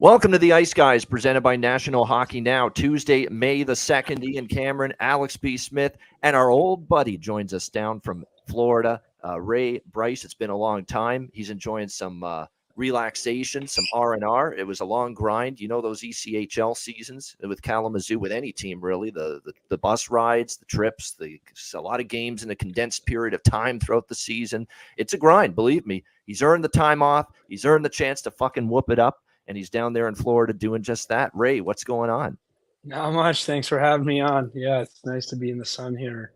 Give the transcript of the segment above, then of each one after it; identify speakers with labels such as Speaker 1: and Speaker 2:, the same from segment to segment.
Speaker 1: Welcome to the Ice Guys, presented by National Hockey Now. Tuesday, May the 2nd, Ian Cameron, Alex B. Smith, and our old buddy joins us down from Florida, uh, Ray Brice. It's been a long time. He's enjoying some uh, relaxation, some R&R. It was a long grind. You know those ECHL seasons with Kalamazoo, with any team, really. The, the, the bus rides, the trips, the a lot of games in a condensed period of time throughout the season. It's a grind, believe me. He's earned the time off. He's earned the chance to fucking whoop it up and he's down there in Florida doing just that. Ray, what's going on?
Speaker 2: Not much. Thanks for having me on. Yeah, it's nice to be in the sun here.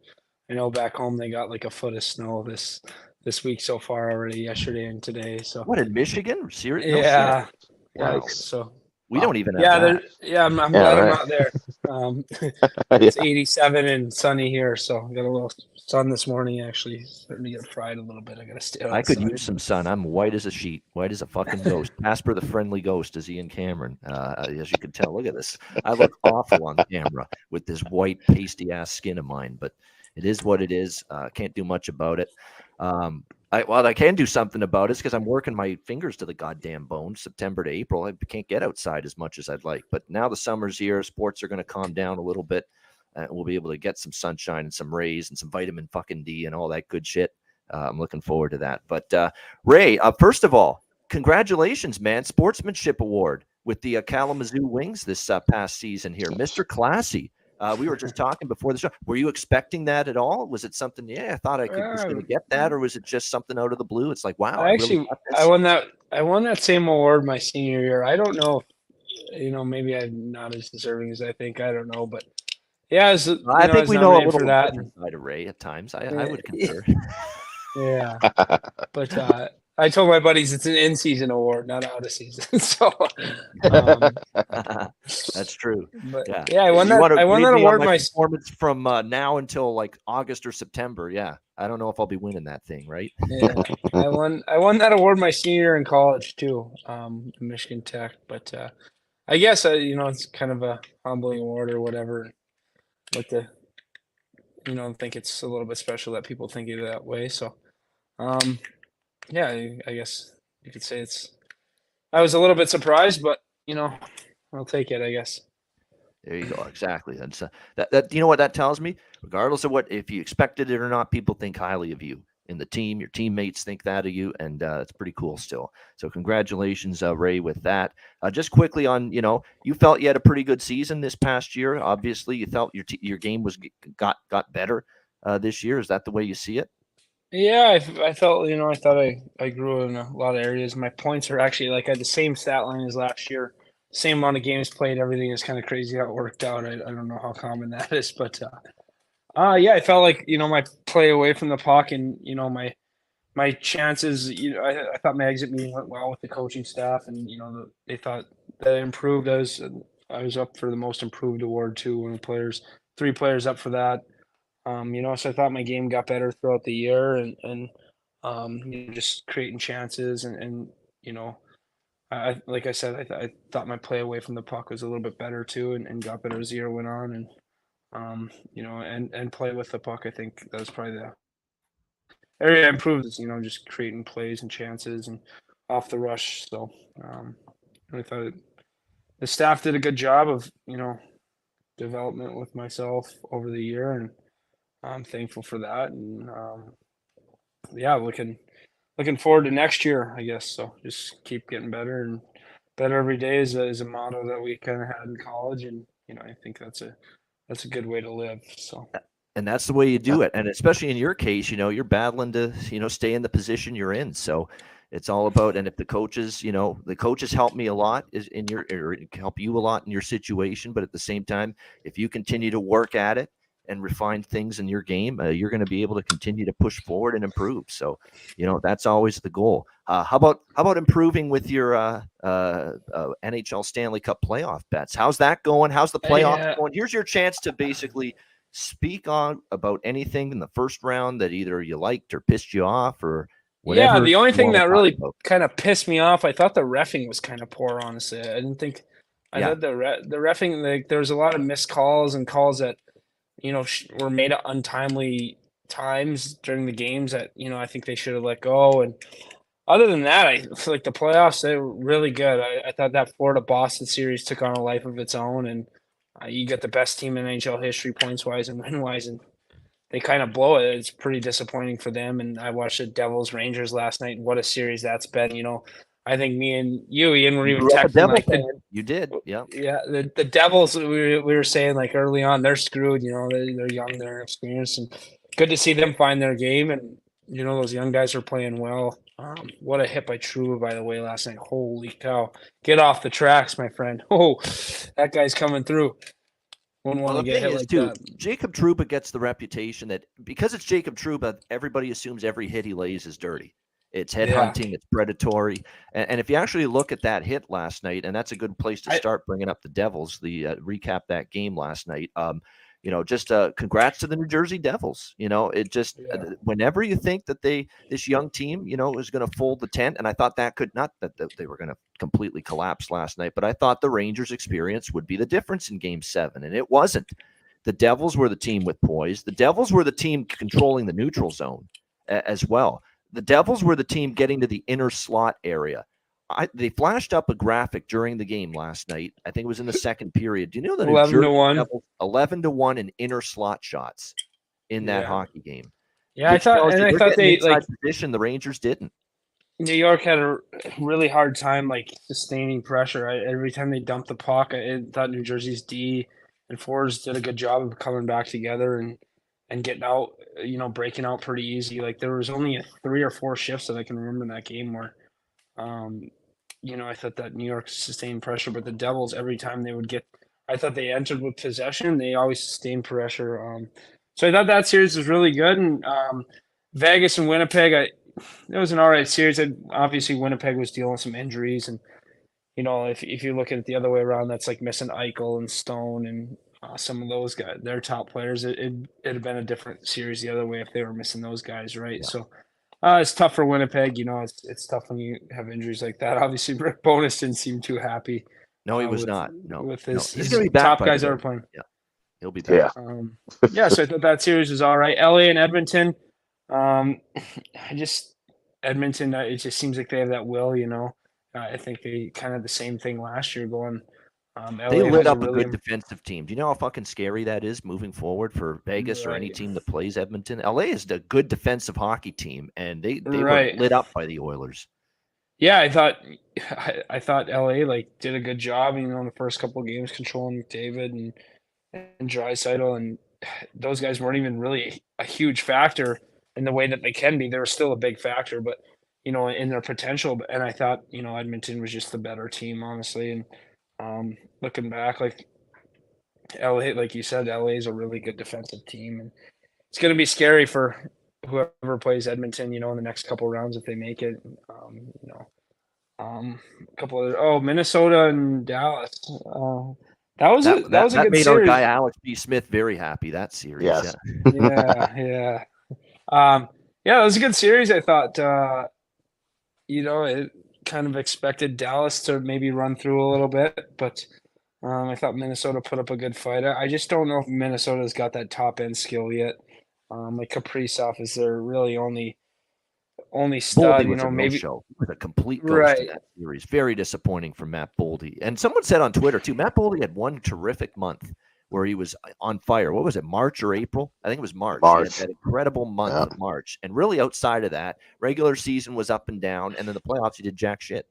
Speaker 2: I know back home they got like a foot of snow this this week so far already, yesterday and today. So
Speaker 1: what in Michigan? Seriously?
Speaker 2: Yeah.
Speaker 1: Wow.
Speaker 2: Yikes. So
Speaker 1: we don't even.
Speaker 2: yeah,
Speaker 1: that.
Speaker 2: yeah. I'm, I'm
Speaker 3: Yeah,
Speaker 2: glad I'm
Speaker 3: right.
Speaker 2: not there. Um, it's 87 and sunny here, so I got a little sun this morning. Actually, starting to get fried a little bit. I gotta stay.
Speaker 1: I could use some sun. I'm white as a sheet, white as a fucking ghost. Casper the friendly ghost is Ian Cameron. Uh, as you can tell, look at this. I look awful on camera with this white pasty ass skin of mine, but it is what it is. Uh, can't do much about it. Um, I, well, I can do something about it because I'm working my fingers to the goddamn bone. September to April, I can't get outside as much as I'd like. But now the summer's here, sports are going to calm down a little bit. Uh, we'll be able to get some sunshine and some rays and some vitamin fucking D and all that good shit. Uh, I'm looking forward to that. But uh, Ray, uh, first of all, congratulations, man! Sportsmanship award with the uh, Kalamazoo Wings this uh, past season here, Mr. Classy. Uh, we were just talking before the show. Were you expecting that at all? Was it something? Yeah, I thought I could, was going to get that, or was it just something out of the blue? It's like, wow,
Speaker 2: I
Speaker 1: really
Speaker 2: actually
Speaker 1: got
Speaker 2: I won that I won that same award my senior year. I don't know if you know maybe I'm not as deserving as I think. I don't know, but yeah, you
Speaker 1: I
Speaker 2: know,
Speaker 1: think we know a little
Speaker 2: for that.
Speaker 1: side of Ray at times. I, I would concur.
Speaker 2: Yeah, but uh, I told my buddies it's an in-season award, not out of season. so, um,
Speaker 1: That's true.
Speaker 2: but
Speaker 1: Yeah.
Speaker 2: yeah, I won that. I won that award
Speaker 1: my performance from uh, now until like August or September. Yeah, I don't know if I'll be winning that thing, right?
Speaker 2: yeah, I won I won that award my senior year in college too, um, in Michigan Tech. But uh, I guess uh, you know it's kind of a humbling award or whatever. But to, you know think it's a little bit special that people think of it that way. So, um, yeah, I, I guess you could say it's. I was a little bit surprised, but you know, I'll take it. I guess.
Speaker 1: There you go. Exactly. That's uh, that. That you know what that tells me. Regardless of what, if you expected it or not, people think highly of you in the team. Your teammates think that of you, and uh, it's pretty cool still. So congratulations, uh, Ray, with that. Uh, just quickly on, you know, you felt you had a pretty good season this past year. Obviously, you felt your t- your game was got got better uh, this year. Is that the way you see it?
Speaker 2: Yeah, I felt you know I thought I, I grew in a lot of areas. My points are actually like I had the same stat line as last year, same amount of games played. Everything is kind of crazy how it worked out. I, I don't know how common that is, but uh, yeah, I felt like you know my play away from the puck and you know my my chances. You know, I, I thought my exit meeting went well with the coaching staff, and you know they thought that I improved. I was I was up for the most improved award too. One of the players, three players up for that. Um, you know, so I thought my game got better throughout the year and, and um, you know, just creating chances and, and you know, I- like I said, I, th- I thought my play away from the puck was a little bit better too and, and got better as the year went on and um, you know, and, and play with the puck. I think that was probably the area improved is, you know, just creating plays and chances and off the rush. So um, I thought it, the staff did a good job of, you know, development with myself over the year and I'm thankful for that, and um, yeah, looking looking forward to next year, I guess. So just keep getting better and better every day is a, is a motto that we kind of had in college, and you know I think that's a that's a good way to live. So
Speaker 1: and that's the way you do it and especially in your case you know you're battling to you know stay in the position you're in so it's all about and if the coaches you know the coaches help me a lot is in your or help you a lot in your situation but at the same time if you continue to work at it and refine things in your game, uh, you're going to be able to continue to push forward and improve. So, you know, that's always the goal. Uh, how about how about improving with your uh, uh, uh NHL Stanley Cup playoff bets? How's that going? How's the playoff
Speaker 2: Yeah.
Speaker 1: going? Here's your chance to basically speak on about anything in the first round that either you liked or pissed you off or whatever.
Speaker 2: Yeah, the only thing that really
Speaker 1: about.
Speaker 2: kind of pissed me off. I thought the refing was kind of poor. Honestly, I didn't think. I
Speaker 1: Yeah.
Speaker 2: thought the re- the refing like there was a lot of missed calls and calls that you know were made at untimely times during the games that you know I think they should have let go. And other than that, I feel like the playoffs they were really good. I, I thought that Florida Boston series took on a life of its own, and uh, you get the best team in NHL history points wise and win wise, and they kind of blow it. It's pretty disappointing for them. And I watched the Devils Rangers last night. What a series that's been. You know, I think me and you, Ian, were
Speaker 1: You
Speaker 2: even
Speaker 1: grew up
Speaker 2: texting
Speaker 1: Devil
Speaker 2: like the.
Speaker 1: You did, yeah.
Speaker 2: yeah, the, the Devils. We were, we were saying like early on, they're screwed. You know, they, they're young, they're experienced, and good to see them find their game. And you know, those young guys are playing well. Um, what a hit by Trouba, by the way, last night. Holy cow! Get off the tracks, my friend. Oh, that guy's coming through. Wouldn't
Speaker 1: Well,
Speaker 2: want
Speaker 1: the
Speaker 2: to get
Speaker 1: thing
Speaker 2: hit
Speaker 1: is,
Speaker 2: like
Speaker 1: too,
Speaker 2: that.
Speaker 1: Jacob Trouba gets the reputation that because it's Jacob Trouba, everybody assumes every hit he lays is dirty. It's head
Speaker 2: Yeah.
Speaker 1: hunting, it's predatory. And, and if you actually look at that hit last night, and that's a good place to
Speaker 2: I-
Speaker 1: start bringing up the Devils, the uh, recap that game last night. Um, you know, just uh, congrats to the New Jersey Devils. You know, it just uh,
Speaker 2: Yeah.
Speaker 1: whenever you think that they this young team, you know, is going to fold the tent, and I thought that could not that, that they were going to completely collapse last night, but I thought the Rangers' experience would be the difference in Game Seven, and it wasn't. The Devils were the team with poise. The Devils were the team controlling the neutral zone as well. The Devils were the team getting to the inner slot area. I, they flashed up a graphic during the game last night. I think it was in the second period. Do you know that
Speaker 2: 11 to 1.
Speaker 1: eleven to one in inner slot shots in that
Speaker 2: Yeah.
Speaker 1: hockey game?
Speaker 2: Yeah, I thought, and I thought they like
Speaker 1: position. The Rangers didn't.
Speaker 2: New York had a really hard time like sustaining pressure. I, every time they dumped the puck, I, I thought New Jersey's D and forwards did a good job of coming back together and and getting out. You know, breaking out pretty easy. Like there was only three or four shifts that I can remember in that game where, um, you know, I thought that New York sustained pressure, but the Devils every time they would get, I thought they entered with possession. They always sustained pressure. Um, so I thought that series was really good. And um, Vegas and Winnipeg, I it was an all right series. And obviously, Winnipeg was dealing with some injuries, and you know, if if you look at it the other way around, that's like missing Eichel and Stone and uh, some of those guys, their top players. It it it'd have been a different series the other way if they were missing those guys, right?
Speaker 1: Yeah.
Speaker 2: So. Uh, it's tough for Winnipeg, you know. It's it's tough when you have injuries like that. Obviously, Rick Bowness didn't seem too happy.
Speaker 1: No, he
Speaker 2: uh,
Speaker 1: was
Speaker 2: with-
Speaker 1: not. No,
Speaker 2: with
Speaker 1: no.
Speaker 2: his,
Speaker 1: he's
Speaker 2: his
Speaker 1: going to be back.
Speaker 2: top
Speaker 1: by
Speaker 2: guys that
Speaker 1: way.
Speaker 2: are playing.
Speaker 1: He'll be back.
Speaker 3: Yeah.
Speaker 2: Um, yeah, so I thought that series was all right. LA and Edmonton. Um, I just Edmonton. uh, It just seems like they have that will. You know, uh, I think they kind of the same thing last year. Going, um,
Speaker 1: They lit up a
Speaker 2: really
Speaker 1: good defensive team. Do you know how fucking scary that is moving forward for Vegas or any team that plays Edmonton? LA is a good defensive hockey team, and they, they
Speaker 2: Right.
Speaker 1: were lit up by the Oilers.
Speaker 2: Yeah, I thought I, I thought LA like did a good job, you know, in the first couple of games controlling McDavid and and Draisaitl, and those guys weren't even really a huge factor in the way that they can be. They were still a big factor, but you know, in their potential. And I thought, you know, Edmonton was just the better team, honestly. And um, looking back, like LA, like you said, LA is a really good defensive team, and it's going to be scary for whoever plays Edmonton, you know, in the next couple rounds if they make it. Um, you know, um, a couple of oh Minnesota and Dallas. Uh, that was a,
Speaker 1: That,
Speaker 2: that, was a
Speaker 1: that
Speaker 2: good
Speaker 1: made
Speaker 2: series.
Speaker 1: our guy Alex B. Smith very happy. That series.
Speaker 3: Yes.
Speaker 1: yeah.
Speaker 2: yeah, yeah, um, yeah. It was a good series. I thought. Uh, you know, it kind of expected Dallas to maybe run through a little bit, but um, I thought Minnesota put up a good fight. I just don't know if Minnesota's got that top end skill yet. Um, like Kaprizov is their really only only stud.
Speaker 1: Boldy
Speaker 2: You know, maybe
Speaker 1: no-show with a complete ghost
Speaker 2: Right.
Speaker 1: in that series. Very disappointing for Matt Boldy. And someone said on Twitter too, Matt Boldy had one terrific month where he was on fire. What was it, March or April? I think it was March. He had
Speaker 3: March.
Speaker 1: that incredible month
Speaker 3: Yeah.
Speaker 1: of March. And really outside of that, regular season was up and down, and then the playoffs he did jack shit.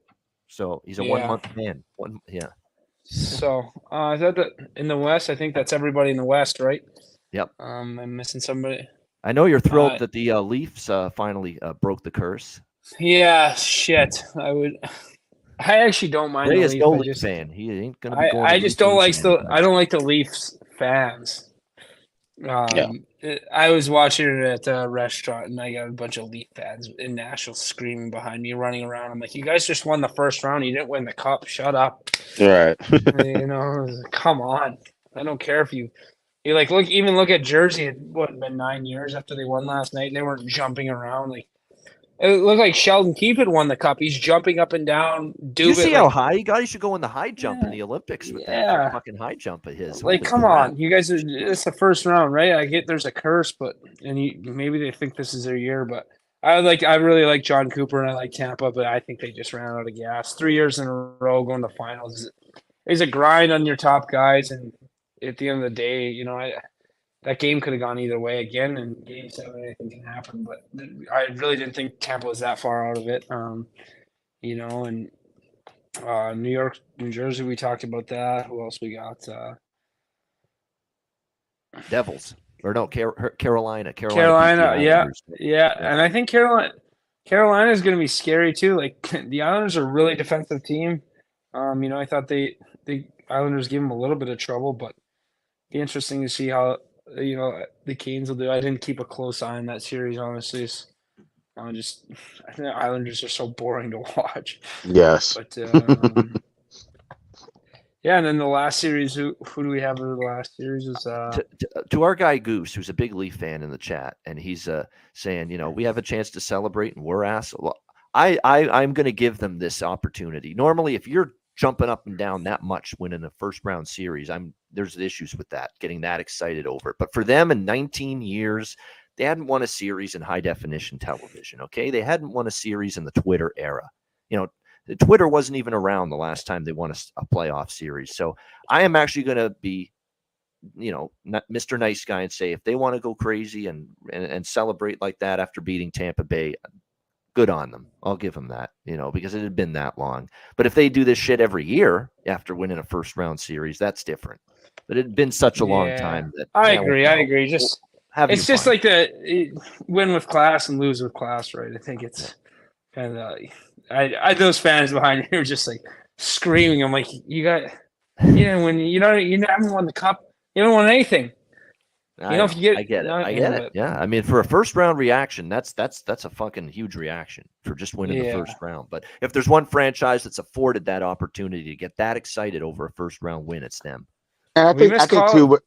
Speaker 1: So he's a
Speaker 2: Yeah.
Speaker 1: one month man. One yeah.
Speaker 2: So uh, I thought that in the West, I think that's everybody in the West, right?
Speaker 1: Yep.
Speaker 2: Um, I'm missing somebody.
Speaker 1: I know you're thrilled
Speaker 2: Uh,
Speaker 1: that the uh, Leafs uh, finally uh, broke the curse.
Speaker 2: Yeah, shit. I would. I actually don't mind.
Speaker 1: Ray
Speaker 2: the
Speaker 1: is
Speaker 2: Leafs,
Speaker 1: no
Speaker 2: I
Speaker 1: Leaf
Speaker 2: just,
Speaker 1: fan. He ain't gonna be
Speaker 2: I,
Speaker 1: going.
Speaker 2: I
Speaker 1: to
Speaker 2: just don't like
Speaker 1: games
Speaker 2: the.
Speaker 1: anytime
Speaker 2: I don't like the Leafs fans. Um, yeah. I was watching it at a restaurant and I got a bunch of Leaf fans in Nashville screaming behind me, running around. I'm like, you guys just won the first round. You didn't win the cup. Shut up.
Speaker 3: Right.
Speaker 2: you know, come on. I don't care if you you like look even look at Jersey. It what been nine years after they won last night. They weren't jumping around like it looked like Sheldon Keefe had won the cup. He's jumping up and down.
Speaker 1: Do you see like, how high he got? He should go in the high jump yeah, in the Olympics with yeah. that fucking high jump of his.
Speaker 2: Like, come on, you guys! It's the first round, right? I get there's a curse, but and you, maybe they think this is their year, but I like I really like Jon Cooper and I like Tampa, but I think they just ran out of gas. Three years in a row going to finals is a grind on your top guys, and at the end of the day, you know, I that game could have gone either way again. And game seven, anything can happen. But I really didn't think Tampa was that far out of it. Um, you know, and uh, New York, New Jersey, we talked about that. Who else we got? Uh,
Speaker 1: Devils or no, Car- Carolina,
Speaker 2: Carolina, Carolina, yeah, yeah, and I think Carolina, Carolina is going to be scary too. Like the Islanders are a really defensive team. Um, you know, I thought they the Islanders gave them a little bit of trouble, but be interesting to see how you know the Canes will do. I didn't keep a close eye on that series, honestly. I'm just I think the Islanders are so boring to watch.
Speaker 3: Yes,
Speaker 2: but um, yeah, and then the last series, who who do we have in the last series? Is uh
Speaker 1: to, to, to, our guy Goose, who's a big Leaf fan in the chat, and he's uh saying, you know, we have a chance to celebrate, and we're asked. Well, I I I'm going to give them this opportunity. Normally, if you're jumping up and down that much winning a first round series. I'm there's issues with that, getting that excited over it. But for them in 19 years, they hadn't won a series in high definition television. Okay. They hadn't won a series in the Twitter era. You know, Twitter wasn't even around the last time they won a, a playoff series. So I am actually going to be, you know, Mr. Nice Guy and say if they want to go crazy and, and, and celebrate like that after beating Tampa Bay, good on them. I'll give them that, you know, because it had been that long. But if they do this shit every year after winning a first round series, that's different. But it had been such a long time that
Speaker 2: I agree. I agree. Just have it's just fun. like the win with class and lose with class, right? I think it's kind of I, I those fans behind me are just like screaming. I'm like, you got, you know, when you know you haven't won the cup, you don't won anything. You know, if you get,
Speaker 1: I get it. I get it. Yeah, I mean, for a first round reaction, that's that's that's a fucking huge reaction for just winning yeah. the first round. But if there's one franchise that's afforded that opportunity to get that excited over a first round win, it's them.
Speaker 3: And I think I think too.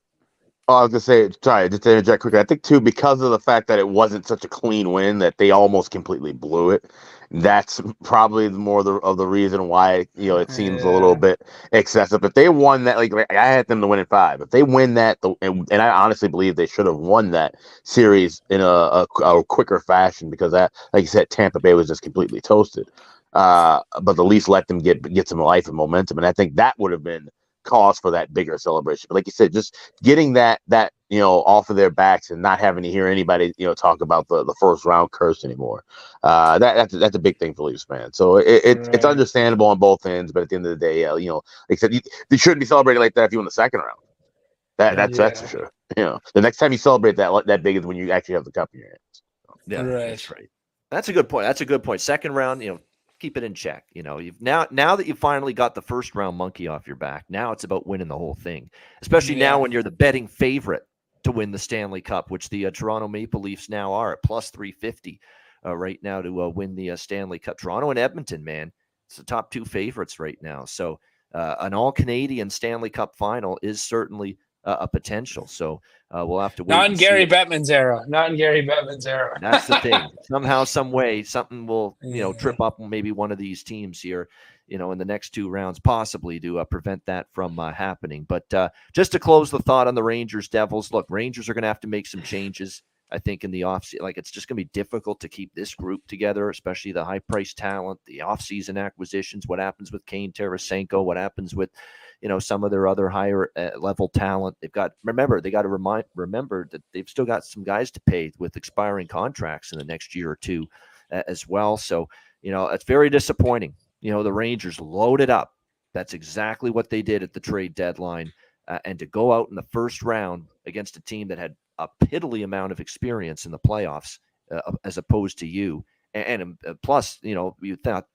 Speaker 3: Oh, I was gonna say, sorry, just to interject quickly. I think too, because of the fact that it wasn't such a clean win, that they almost completely blew it. That's probably more the, of the reason why you know it seems yeah. a little bit excessive. If they won that, like, like I had them to win in five. If they win that, and, and I honestly believe they should have won that series in a, a, a quicker fashion because that, like you said, Tampa Bay was just completely toasted. Uh, but at least let them get get some life and momentum, and I think that would have been cause for that bigger celebration. But like you said, just getting that that you know off of their backs and not having to hear anybody you know talk about the, the first round curse anymore. Uh, that that's that's a big thing for Leafs fans. So it, it right. it's understandable on both ends, but at the end of the day, uh, you know, like I said, you, you shouldn't be celebrating like that if you win the second round. That that's yeah. that's for sure. You know, the next time you celebrate that that big is when you actually have the cup in your hands.
Speaker 1: Yeah, right. that's right. That's a good point. That's a good point. Second round, you know, keep it in check. You know, you've now now that you've finally got the first round monkey off your back, now it's about winning the whole thing. Especially yeah. now when you're the betting favorite to win the Stanley Cup, which the uh, Toronto Maple Leafs now are at plus 350 uh, right now to uh, win the uh, Stanley Cup. Toronto and Edmonton, man, it's the top two favorites right now. So uh, an all Canadian Stanley Cup final is certainly a potential. So uh, we'll have to
Speaker 2: wait. Not in Gary Bettman's era. Not in Gary Bettman's era.
Speaker 1: That's the thing. Somehow, some way, something will you know trip up maybe one of these teams here. You know, in the next two rounds, possibly to uh, prevent that from uh, happening. But uh, just to close the thought on the Rangers Devils, look, Rangers are going to have to make some changes. I think in the offseason, like it's just going to be difficult to keep this group together, especially the high price talent, the offseason acquisitions. What happens with Kane Tarasenko? What happens with you know some of their other higher uh, level talent. They've got remember they got to remind remember that they've still got some guys to pay with expiring contracts in the next year or two as well. So you know it's very disappointing. You know the Rangers loaded up. That's exactly what they did at the trade deadline, uh, and to go out in the first round against a team that had a piddly amount of experience in the playoffs uh, as opposed to you. And, and uh, plus, you know, you thought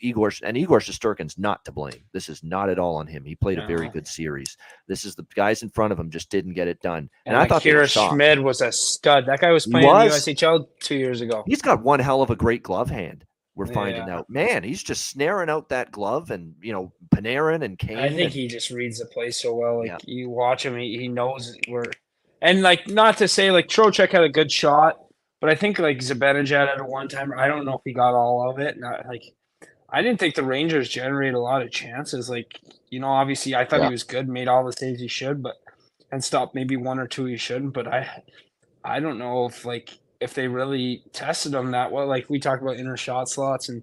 Speaker 1: Igor and Igor Shesterkin's not to blame. This is not at all on him. He played a very good series. This is the guys in front of him just didn't get it done. And,
Speaker 2: And,
Speaker 1: I thought
Speaker 2: Kira. Schmid was a stud. That guy was playing in the
Speaker 1: was.
Speaker 2: USHL two years ago.
Speaker 1: He's got one hell of a great glove hand. We're finding
Speaker 2: Yeah.
Speaker 1: out, man. He's just snaring out that glove, and you know Panarin and Kane.
Speaker 2: I think
Speaker 1: and-
Speaker 2: he just reads the play so well. Like
Speaker 1: Yeah.
Speaker 2: you watch him, he, he knows where. And like not to say like Trocheck had a good shot, but I think like Zibanejad at a one timer. I don't know if he got all of it. Not like I didn't think the Rangers generate a lot of chances. Like you know, obviously I thought
Speaker 3: Yeah.
Speaker 2: he was good, made all the saves he should, but and stopped maybe one or two he shouldn't. But I, I don't know if like if they really tested him that well. Like we talked about inner shot slots and.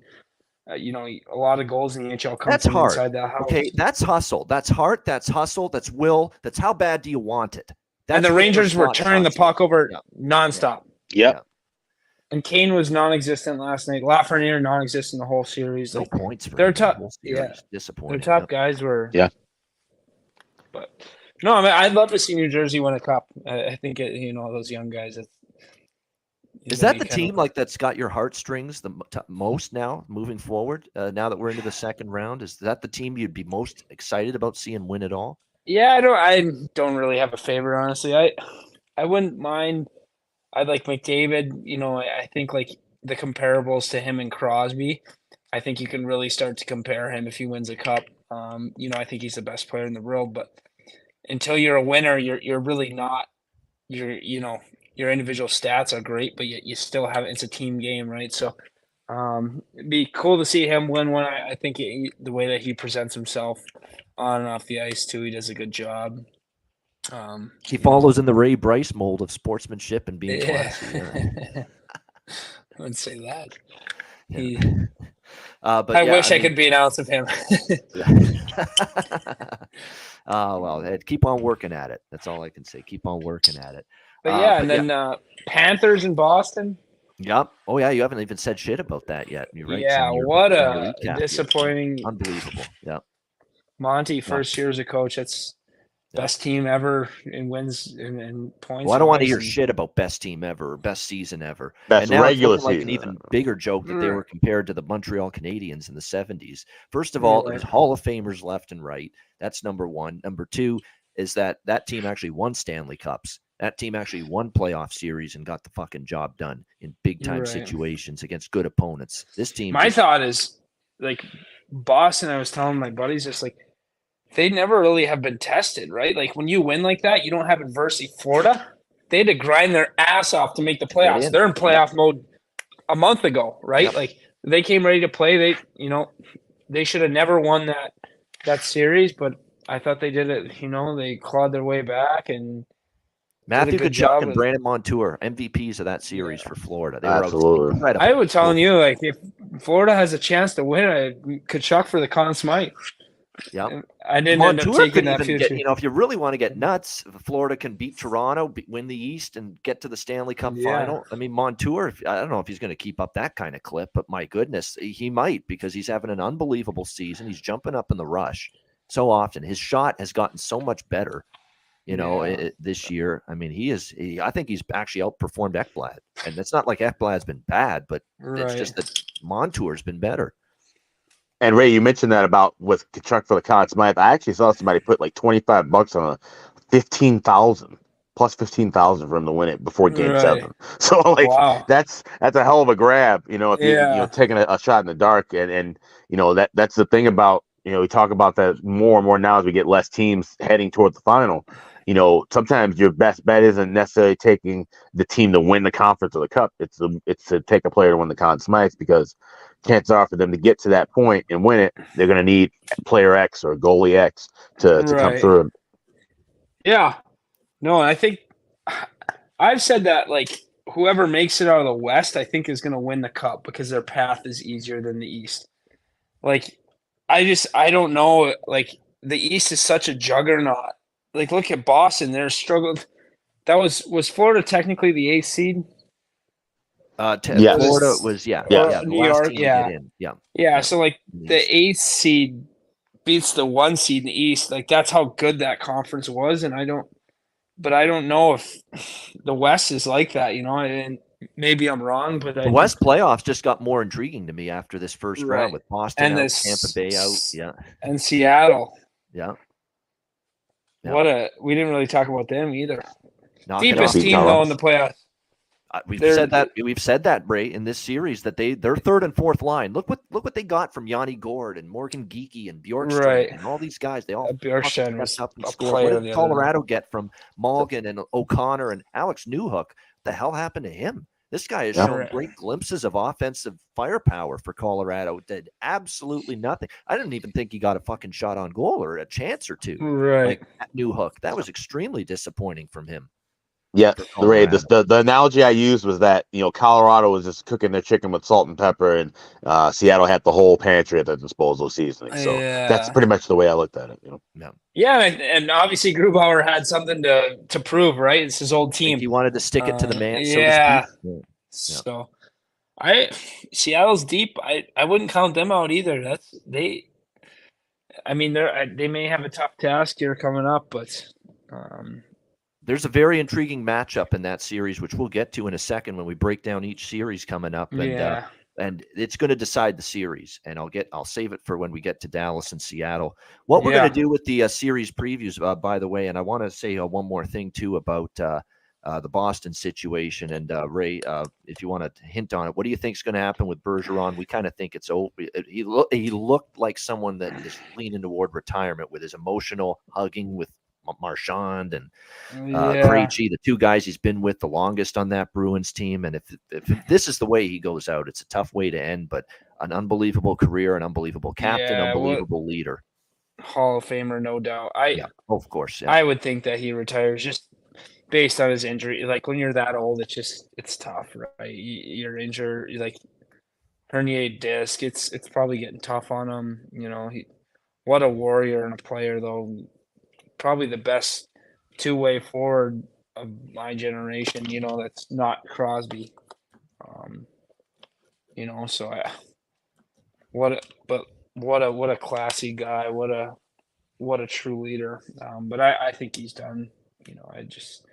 Speaker 2: Uh, you know, a lot of goals in the NHL come
Speaker 1: That's
Speaker 2: from
Speaker 1: hard.
Speaker 2: inside that house.
Speaker 1: Okay, that's hustle. That's heart. That's hustle. That's will. That's how bad do you want it? That's
Speaker 2: and the Rangers were
Speaker 1: response
Speaker 2: turning the puck over
Speaker 1: Yeah.
Speaker 2: nonstop.
Speaker 3: Yep.
Speaker 2: And Kane was non-existent last night. Lafreniere non-existent the whole series.
Speaker 1: No
Speaker 2: Like
Speaker 1: points for
Speaker 2: they're
Speaker 1: him
Speaker 2: tough- yeah.
Speaker 1: series.
Speaker 2: their
Speaker 1: Disappointing.
Speaker 2: top guys were.
Speaker 3: Yeah.
Speaker 2: But no, I mean, I'd love to see New Jersey win a cup. I, I think it, you know those young guys. It's,
Speaker 1: Is that the
Speaker 2: kinda-
Speaker 1: team like that's got your heartstrings the t- most now moving forward? Uh, now that we're into the second round, is that the team you'd be most excited about seeing win it all?
Speaker 2: Yeah, I don't. I don't really have a favorite, honestly. I I wouldn't mind. I like McDavid. You know, I, think like the comparables to him and Crosby. I think you can really start to compare him if he wins a cup. Um, you know, I think he's the best player in the world, but until you're a winner, you're you're really not. You're you know your individual stats are great, but you, you still have it's a team game, right? So. Um, it'd be cool to see him win one. I, I think he, the way that he presents himself on and off the ice too. He does a good job. Um,
Speaker 1: He follows in the Ray Brice mold of sportsmanship and being
Speaker 2: yeah.
Speaker 1: classy.
Speaker 2: I wouldn't say that.
Speaker 1: Yeah.
Speaker 2: He,
Speaker 1: Uh, but
Speaker 2: I
Speaker 1: yeah,
Speaker 2: wish I,
Speaker 1: mean-
Speaker 2: could be an ounce of him.
Speaker 1: oh well, keep on working at it. That's all I can say. Keep on working at it.
Speaker 2: but
Speaker 1: Uh,
Speaker 2: yeah,
Speaker 1: but
Speaker 2: and then uh, Panthers in Boston.
Speaker 1: Yep. Oh yeah, you haven't even said shit about that yet. You're right.
Speaker 2: yeah,
Speaker 1: you're-
Speaker 2: what a disappointing
Speaker 1: Unbelievable. Yeah.
Speaker 2: Monty first year as a coach. That's. Best team ever in wins and, and points.
Speaker 1: Well, I don't want to hear
Speaker 2: and-
Speaker 1: shit about best team ever or best season ever.
Speaker 3: That's
Speaker 1: and now it's
Speaker 3: regular
Speaker 1: looking like
Speaker 3: season.
Speaker 1: an even bigger joke that they were compared to the Montreal Canadiens in the 70s. First of all,
Speaker 2: Right.
Speaker 1: there's Hall of Famers left and right. That's number one. Number two is that that team actually won Stanley Cups. That team actually won playoff series and got the fucking job done in big time
Speaker 2: Right.
Speaker 1: situations against good opponents. This team,
Speaker 2: My
Speaker 1: just-
Speaker 2: thought is like Boston. I was telling my buddies just like they never really have been tested, right? Like when you win like that, you don't have adversity. Florida, they had to grind their ass off to make the playoffs.
Speaker 1: in.
Speaker 2: They're in playoff mode a month ago, right?
Speaker 1: Yep.
Speaker 2: Like they came ready to play. They, you know, they should have never won that that series, but I thought they did it. You know, they clawed their way back and
Speaker 1: Matthew
Speaker 2: good
Speaker 1: Tkachuk
Speaker 2: job
Speaker 1: and Brandon Montour, MVPs of that series for Florida. They were
Speaker 3: Absolutely.
Speaker 1: incredible.
Speaker 2: I was telling you, like, if Florida has a chance to win, I Tkachuk for the Conn Smythe.
Speaker 1: Yep.
Speaker 2: I didn't
Speaker 1: Montour could even get, you know, if you really want to get nuts, Florida can beat Toronto, be, win the East, and get to the Stanley Cup
Speaker 2: Yeah.
Speaker 1: final. I mean, Montour, I don't know if he's going to keep up that kind of clip, but my goodness, he might because he's having an unbelievable season. He's jumping up in the rush so often. His shot has gotten so much better, you know,
Speaker 2: Yeah.
Speaker 1: i- i- this year. I mean, he is, he, I think he's actually outperformed Ekblad. And it's not like Ekblad's been bad, but it's just that Montour's been better.
Speaker 3: And Ray, you mentioned that about with Tkachuk for the Conn Smythe. I actually saw somebody put like twenty five bucks on a fifteen thousand plus fifteen thousand for him to win it before Game
Speaker 2: Right.
Speaker 3: Seven. So like
Speaker 2: wow.
Speaker 3: that's that's a hell of a grab. You know, if you you
Speaker 2: Yeah.
Speaker 3: know taking a, a shot in the dark, and and you know that that's the thing about you know we talk about that more and more now as we get less teams heading toward the final. You know, sometimes your best bet isn't necessarily taking the team to win the conference or the cup. It's the, it's to take a player to win the Conn Smythe because chances are for them to get to that point and win it, they're going to need player X or goalie X to, to come through.
Speaker 2: Yeah. No, I think I've said that like whoever makes it out of the West, I think is going to win the cup because their path is easier than the East. Like, I just I don't know. Like the East is such a juggernaut. Like, look at Boston; they're struggled. That was was Florida technically the eighth seed?
Speaker 1: Uh, t-
Speaker 3: Yes.
Speaker 1: Florida was, yeah.
Speaker 3: Yes.
Speaker 1: yeah
Speaker 2: New York,
Speaker 1: team to
Speaker 2: yeah.
Speaker 1: Yeah.
Speaker 2: Yeah. So like
Speaker 1: the
Speaker 2: the eighth seed beats the one seed in the East. Like that's how good that conference was, and I don't. But I don't know if the West is like that, you know. And maybe I'm wrong, but
Speaker 1: the West playoffs just got more intriguing to me after this first
Speaker 2: Right.
Speaker 1: round with Boston
Speaker 2: And
Speaker 1: out,
Speaker 2: this-
Speaker 1: Tampa Bay out. Yeah,
Speaker 2: and Seattle.
Speaker 1: yeah. Yeah.
Speaker 2: What a we didn't really talk about them either.
Speaker 1: Knocking
Speaker 2: Deepest
Speaker 1: off-
Speaker 3: Beat
Speaker 2: team though in the playoffs.
Speaker 1: Uh, we've
Speaker 2: They're-
Speaker 1: said that we've said that Ray in this series that they their third and fourth line. Look what look what they got from Yanni Gourde and Morgan Geekie and Bjorkstrand
Speaker 2: Right.
Speaker 1: and all these guys. They all
Speaker 2: Uh, Bjorkstrand was
Speaker 1: up and
Speaker 2: a
Speaker 1: scored.
Speaker 2: player
Speaker 1: What did Colorado get from Morgan and O'Connor and Alex Newhook? The hell happened to him? This guy has
Speaker 3: Yeah.
Speaker 1: shown great glimpses of offensive firepower for Colorado. Did absolutely nothing. I didn't even think he got a fucking shot on goal or a chance or two.
Speaker 2: Right.
Speaker 1: Like at Newhook, that was extremely disappointing from him.
Speaker 3: Yeah,
Speaker 1: for
Speaker 3: the, Ray, the, the the analogy I used was that you know Colorado was just cooking their chicken with salt and pepper, and uh, Seattle had the whole pantry at their disposal seasoning. So that's pretty much the way I looked at it. You know,
Speaker 2: Yeah, and, and obviously Grubauer had something to to prove, right? It's his old team.
Speaker 1: he wanted to stick it to the
Speaker 2: Uh,
Speaker 1: man. so to
Speaker 2: yeah.
Speaker 1: Yeah.
Speaker 2: So I Seattle's deep. I I wouldn't count them out either. That's they. I mean, they're they may have a tough task here coming up, but um,
Speaker 1: There's a very intriguing matchup in that series, which we'll get to in a second when we break down each series coming up, and uh,
Speaker 2: yeah,
Speaker 1: and it's going to decide the series. And I'll get I'll save it for when we get to Dallas and Seattle. What we're
Speaker 2: Yeah.
Speaker 1: going to do with the uh, series previews, uh, by the way, and I want to say uh, one more thing too about. Uh, uh, the Boston situation and uh, Ray, uh, if you want to hint on it, what do you think is going to happen with Bergeron? We kind of think it's over. He lo- he looked like someone that is leaning toward retirement with his emotional hugging with Marchand and uh,
Speaker 2: yeah.
Speaker 1: Krejci, the two guys he's been with the longest on that Bruins team. And if, if this is the way he goes out, it's a tough way to end, but an unbelievable career, an unbelievable captain,
Speaker 2: Yeah,
Speaker 1: unbelievable leader.
Speaker 2: Hall of Famer, no doubt. I
Speaker 1: Yeah, of course. Yeah.
Speaker 2: I would think that he retires just based on his injury. Like when you're that old, it's just it's tough, right? You, you're injured, you're like herniated disc. It's it's probably getting tough on him. You know, he what a warrior and a player though. Probably the best two way forward of my generation. You know, that's not Crosby. Um, you know, so I what a, but what a what a classy guy. What a what a true leader. Um, but I, I think he's done. You know, I just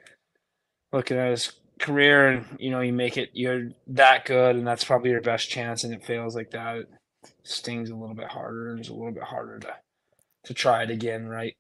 Speaker 2: looking at his career and you know, you make it you're that good and that's probably your best chance and it fails like that. It stings a little bit harder and it's a little bit harder to to try it again, right?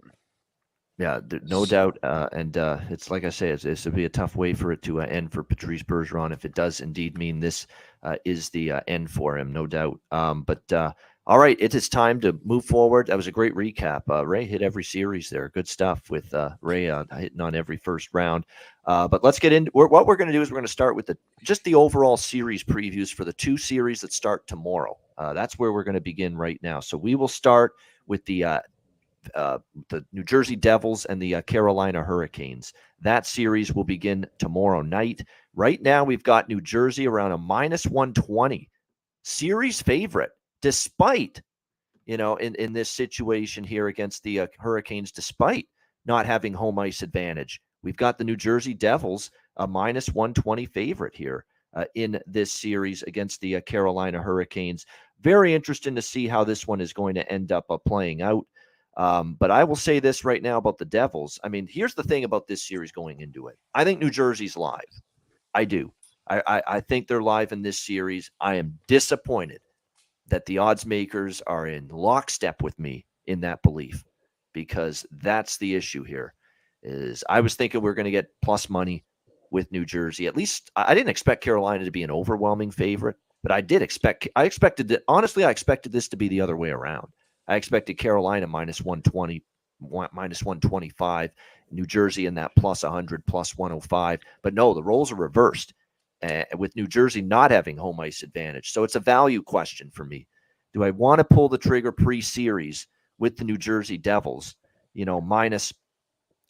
Speaker 1: Yeah, there, no doubt. Uh, and uh, it's like I say, it's, it's would be a tough way for it to uh, end for Patrice Bergeron if it does indeed mean this uh, is the uh, end for him, no doubt. Um, but uh, all right, it is time to move forward. That was a great recap. Uh, Ray hit every series there. Good stuff with uh, Ray uh, hitting on every first round. Uh, but let's get into we're, what we're going to do is we're going to start with the just the overall series previews for the two series that start tomorrow. Uh, that's where we're going to begin right now. So we will start with the uh, uh, the New Jersey Devils and the uh, Carolina Hurricanes. That series will begin tomorrow night. Right now, we've got New Jersey around a minus 120 series favorite, despite, you know, in, in this situation here against the uh, Hurricanes, despite not having home ice advantage. We've got the New Jersey Devils a minus 120 favorite here uh, in this series against the uh, Carolina Hurricanes. Very interesting to see how this one is going to end up uh, playing out. Um, but I will say this right now about the Devils. I mean, here's the thing about this series going into it. I think New Jersey's live. I do. I, I, I think they're live in this series. I am disappointed that the odds makers are in lockstep with me in that belief because that's the issue here. Is I was thinking we are going to get plus money with New Jersey. At least I I didn't expect Carolina to be an overwhelming favorite, but I did expect. I expected that. Honestly, I expected this to be the other way around. I expected Carolina minus 120, minus 125, New Jersey in that plus 100, plus 105. But no, the roles are reversed uh, with New Jersey not having home ice advantage. So it's a value question for me. Do I want to pull the trigger pre series with the New Jersey Devils, you know, minus,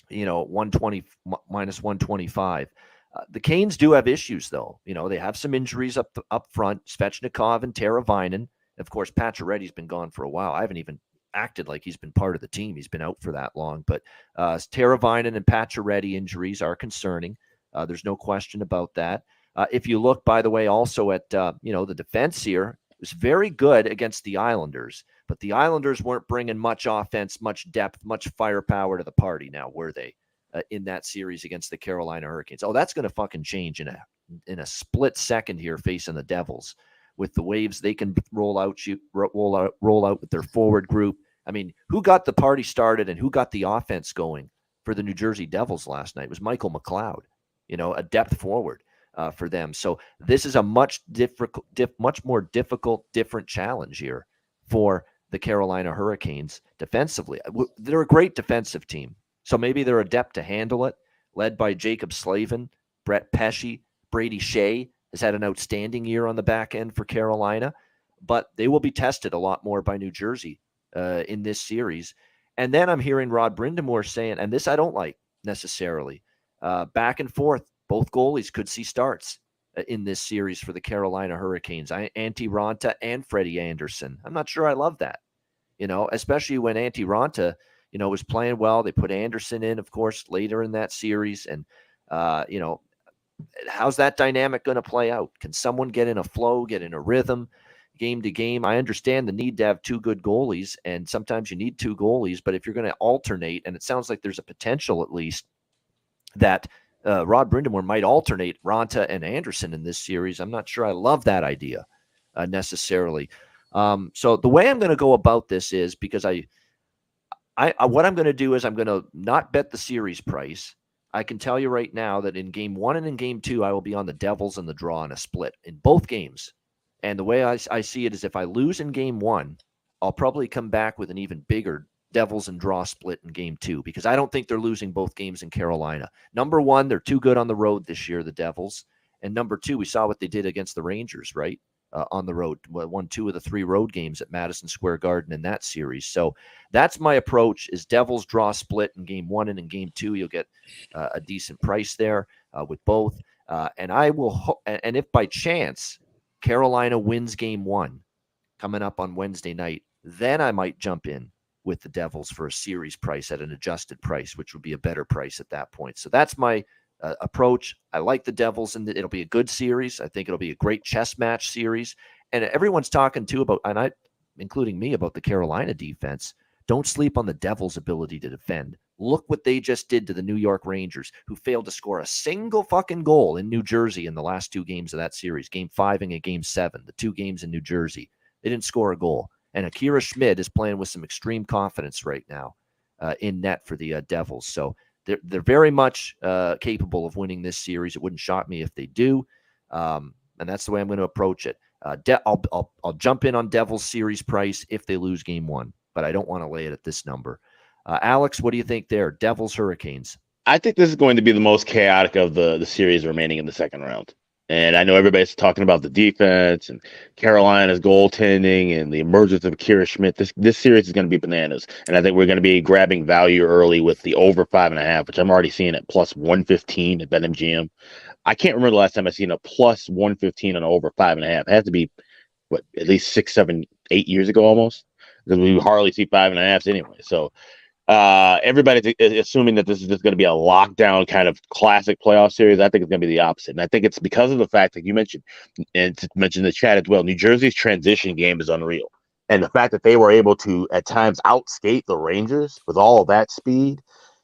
Speaker 1: you know, 120, m- minus 125? Uh, the Canes do have issues, though. You know, they have some injuries up up front. Svechnikov and Teravainen. Of course, Pacioretty's been gone for a while. I haven't even acted like he's been part of the team. He's been out for that long. But uh, Teravainen and Pacioretty injuries are concerning. Uh, there's no question about that. Uh, if you look, by the way, also at uh, you know the defense here was very good against the Islanders, but the Islanders weren't bringing much offense, much depth, much firepower to the party. Now were they uh, in that series against the Carolina Hurricanes? Oh, that's going to fucking change in a in a split second here facing the Devils. With the waves, they can roll out, you roll out, roll out with their forward group. I mean, who got the party started and who got the offense going for the New Jersey Devils last night? It was Michael McLeod, you know, a depth forward uh, for them. So this is a much difficult, diff, much more difficult, different challenge here for the Carolina Hurricanes defensively. They're a great defensive team, so maybe they're adept to handle it. Led by Jaccob Slavin, Brett Pesce, Brady Skjei has had an outstanding year on the back end for Carolina, but they will be tested a lot more by New Jersey uh, in this series. And then I'm hearing Rod Brind'Amour saying, and this I don't like necessarily, uh, back and forth. Both goalies could see starts uh, in this series for the Carolina Hurricanes. I, Antti Raanta and Freddie Andersen. I'm not sure I love that, you know, especially when Antti Raanta, you know, was playing well. They put Anderson in, of course, later in that series. And, uh, you know, how's that dynamic going to play out? Can someone get in a flow, get in a rhythm? game to game. I understand the need to have two good goalies, and sometimes you need two goalies. But if you're going to alternate, and it sounds like there's a potential at least that uh, Rod Brind'Amour might alternate Raanta and Andersen in this series. I'm not sure I love that idea uh, necessarily. Um, so the way I'm going to go about this is because I, I, I what I'm going to do is I'm going to not bet the series price. I can tell you right now that in game one and in game two, I will be on the Devils and the draw in a split in both games. And the way I, I see it is if I lose in game one, I'll probably come back with an even bigger Devils and draw split in game two because I don't think they're losing both games in Carolina. Number one, they're too good on the road this year, the Devils. And number two, we saw what they did against the Rangers, right? Uh, on the road, won two of the three road games at Madison Square Garden in that series. So that's my approach: is Devils draw split in game one and in game two, you'll get uh, a decent price there uh, with both. Uh, and I will, ho- and if by chance Carolina wins game one coming up on Wednesday night, then I might jump in with the Devils for a series price at an adjusted price, which would be a better price at that point. So that's my uh, approach. I like the Devils, and it'll be a good series. I think it'll be a great chess match series. And everyone's talking too about, and I, including me, about the Carolina defense. Don't sleep on the Devils' ability to defend. Look what they just did to the New York Rangers, who failed to score a single fucking goal in New Jersey in the last two games of that series, game five and game seven, the two games in New Jersey. They didn't score a goal. And Akira Schmid is playing with some extreme confidence right now uh, in net for the uh, Devils. So they're, they're very much uh, capable of winning this series. It wouldn't shock me if they do. Um, and that's the way I'm going to approach it. Uh, De- I'll, I'll, I'll jump in on Devils series price if they lose game one, but I don't want to lay it at this number. Uh, Alex, what do you think there? Devils Hurricanes.
Speaker 3: I think this is going to be the most chaotic of the the series remaining in the second round. And I know everybody's talking about the defense and Carolina's goaltending and the emergence of Akira Schmid. This this series is going to be bananas, and I think we're going to be grabbing value early with the over five and a half, which I'm already seeing at plus one fifteen at BetMGM. I can't remember the last time I seen a plus one fifteen on over five and a half. It has to be what at least six, seven, eight years ago almost because we hardly see five and a halfs anyway. So uh, everybody's assuming that this is just going to be a lockdown kind of classic playoff series. I think it's going to be the opposite, and I think it's because of the fact that you mentioned and to mention the chat as well. New Jersey's transition game is unreal, and the fact that they were able to at times outskate the Rangers with all that speed.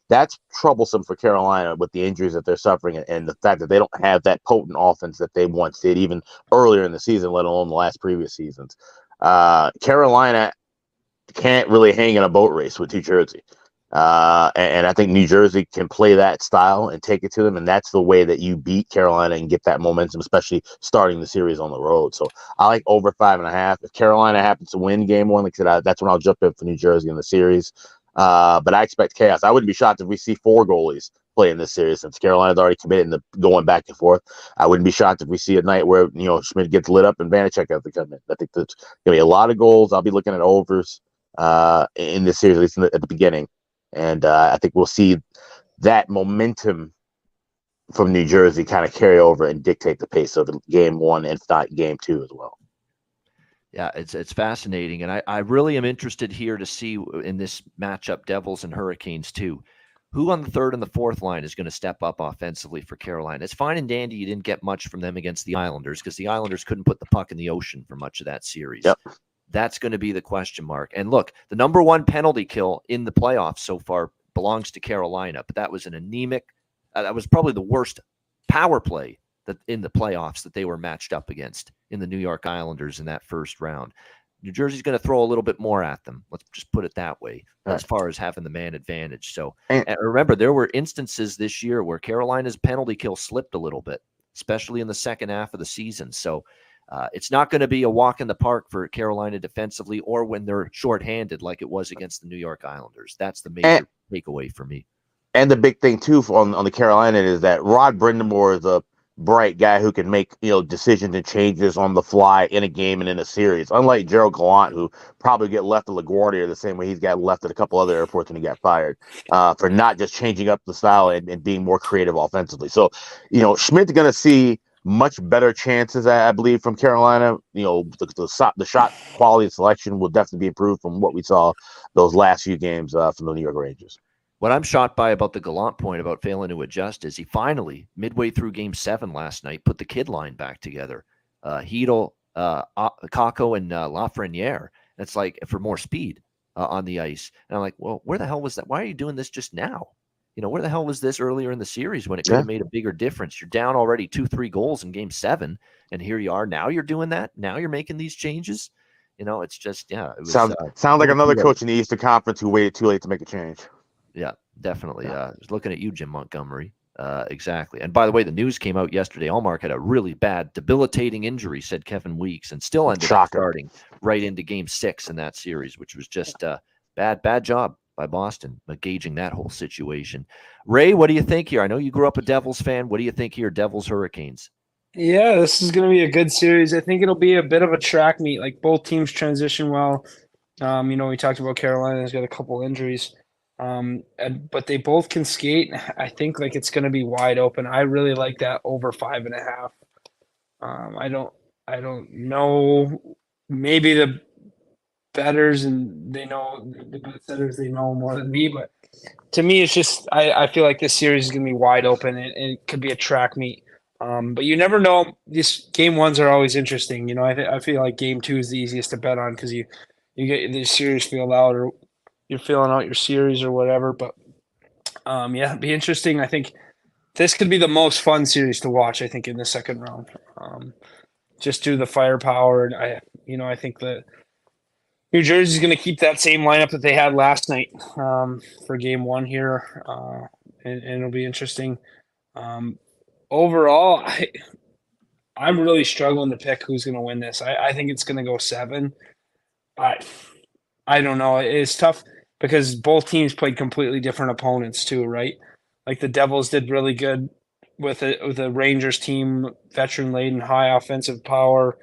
Speaker 3: That's troublesome for Carolina with the injuries that they're suffering and the fact that they don't have that potent offense that they once did, even earlier in the season, let alone the last previous seasons. Uh, Carolina can't really hang in a boat race with New Jersey. Uh, and, and, I think New Jersey can play that style and take it to them. And that's the way that you beat Carolina and get that momentum, especially starting the series on the road. So I like over five and a half. If Carolina happens to win game one, like I said, I, that's when I'll jump in for New Jersey in the series. Uh, but I expect chaos. I wouldn't be shocked if we see four goalies play in this series since Carolina's already committed to going back and forth. I wouldn't be shocked if we see a night where, you know, Schmid gets lit up and Vanecek has to come in. I think there's going to be a lot of goals. I'll be looking at overs uh, in this series, at least the, at the beginning. And uh, I think we'll see that momentum from New Jersey kind of carry over and dictate the pace of game one and not game two as well.
Speaker 1: Yeah, it's it's fascinating, and I, I really am interested here to see in this matchup Devils and Hurricanes too. Who on the third and the fourth line is going to step up offensively for Carolina? It's fine and dandy. You didn't get much from them against the Islanders because the Islanders couldn't put the puck in the ocean for much of that series.
Speaker 3: Yep.
Speaker 1: That's going to be the question mark. And look, the number one penalty kill in the playoffs so far belongs to Carolina, but that was an anemic, uh, that was probably the worst power play that in the playoffs that they were matched up against in the New York Islanders in that first round. New Jersey's going to throw a little bit more at them. Let's just put it that way, as far as having the man advantage. So and, remember, there were instances this year where Carolina's penalty kill slipped a little bit, especially in the second half of the season. So uh, it's not going to be a walk in the park for Carolina defensively or when they're shorthanded like it was against the New York Islanders. That's the major and, takeaway for me.
Speaker 3: And the big thing too on on the Carolina is that Rod Brind'Amour is a bright guy who can make you know decisions and changes on the fly in a game and in a series. Unlike Gerard Gallant, who probably get left at LaGuardia the same way he's got left at a couple other airports when he got fired uh, for not just changing up the style and, and being more creative offensively. So, you know, Schmid's going to see much better chances, I, believe, from Carolina. You know, the, the, the shot quality selection will definitely be improved from what we saw those last few games uh, from the New York Rangers.
Speaker 1: What I'm shocked by about the Gallant point about failing to adjust is he finally, midway through game seven last night, put the kid line back together. Uh, Chytil, uh, Kakko, and uh, Lafreniere. It's like for more speed uh, on the ice. And I'm like, well, where the hell was that? Why are you doing this just now? You know, where the hell was this earlier in the series when it could have made a bigger difference? You're down already two, three goals in game seven, and here you are. Now you're doing that. Now you're making these changes. You know, it's just yeah. It
Speaker 3: was, sounds uh, sounds like another coach in the Eastern Conference who waited too late to make a change.
Speaker 1: Yeah, definitely. Yeah. Uh, looking at you, Jim Montgomery. Uh, exactly. And by the way, the news came out yesterday. Ullmark had a really bad, debilitating injury, said Kevin Weekes, and still ended up starting right into Game Six in that series, which was just uh, bad, bad job by Boston, but gauging that whole situation. Ray, what do you think here? I know you grew up a Devils fan. What do you think here, Devils Hurricanes?
Speaker 2: Yeah, this is going to be a good series. I think it'll be a bit of a track meet. Like both teams transition well. Um, you know, we talked about Carolina's got a couple injuries, um, and, but they both can skate. I think like it's going to be wide open. I really like that over five and a half. Um, I don't, I don't know. Maybe the betters and they know the bet setters they know more than me but to me it's just i, I feel like this series is going to be wide open and, and, it could be a track meet. Um, but you never know. These game ones are always interesting you know i, th- I feel like game two is the easiest to bet on because you you get the series feel out or you're filling out your series or whatever but um, yeah be interesting. I think this could be the most fun series to watch i think in the second round. Um, just do the firepower and i you know i think that New Jersey's going to keep that same lineup that they had last night um, for game one here, uh, and, and, it'll be interesting. Um, overall, I, I'm really struggling to pick who's going to win this. I, I think it's going to go seven. I, I don't know. It's tough because both teams played completely different opponents too, right? Like the Devils did really good with a with a Rangers team, veteran laden, high offensive power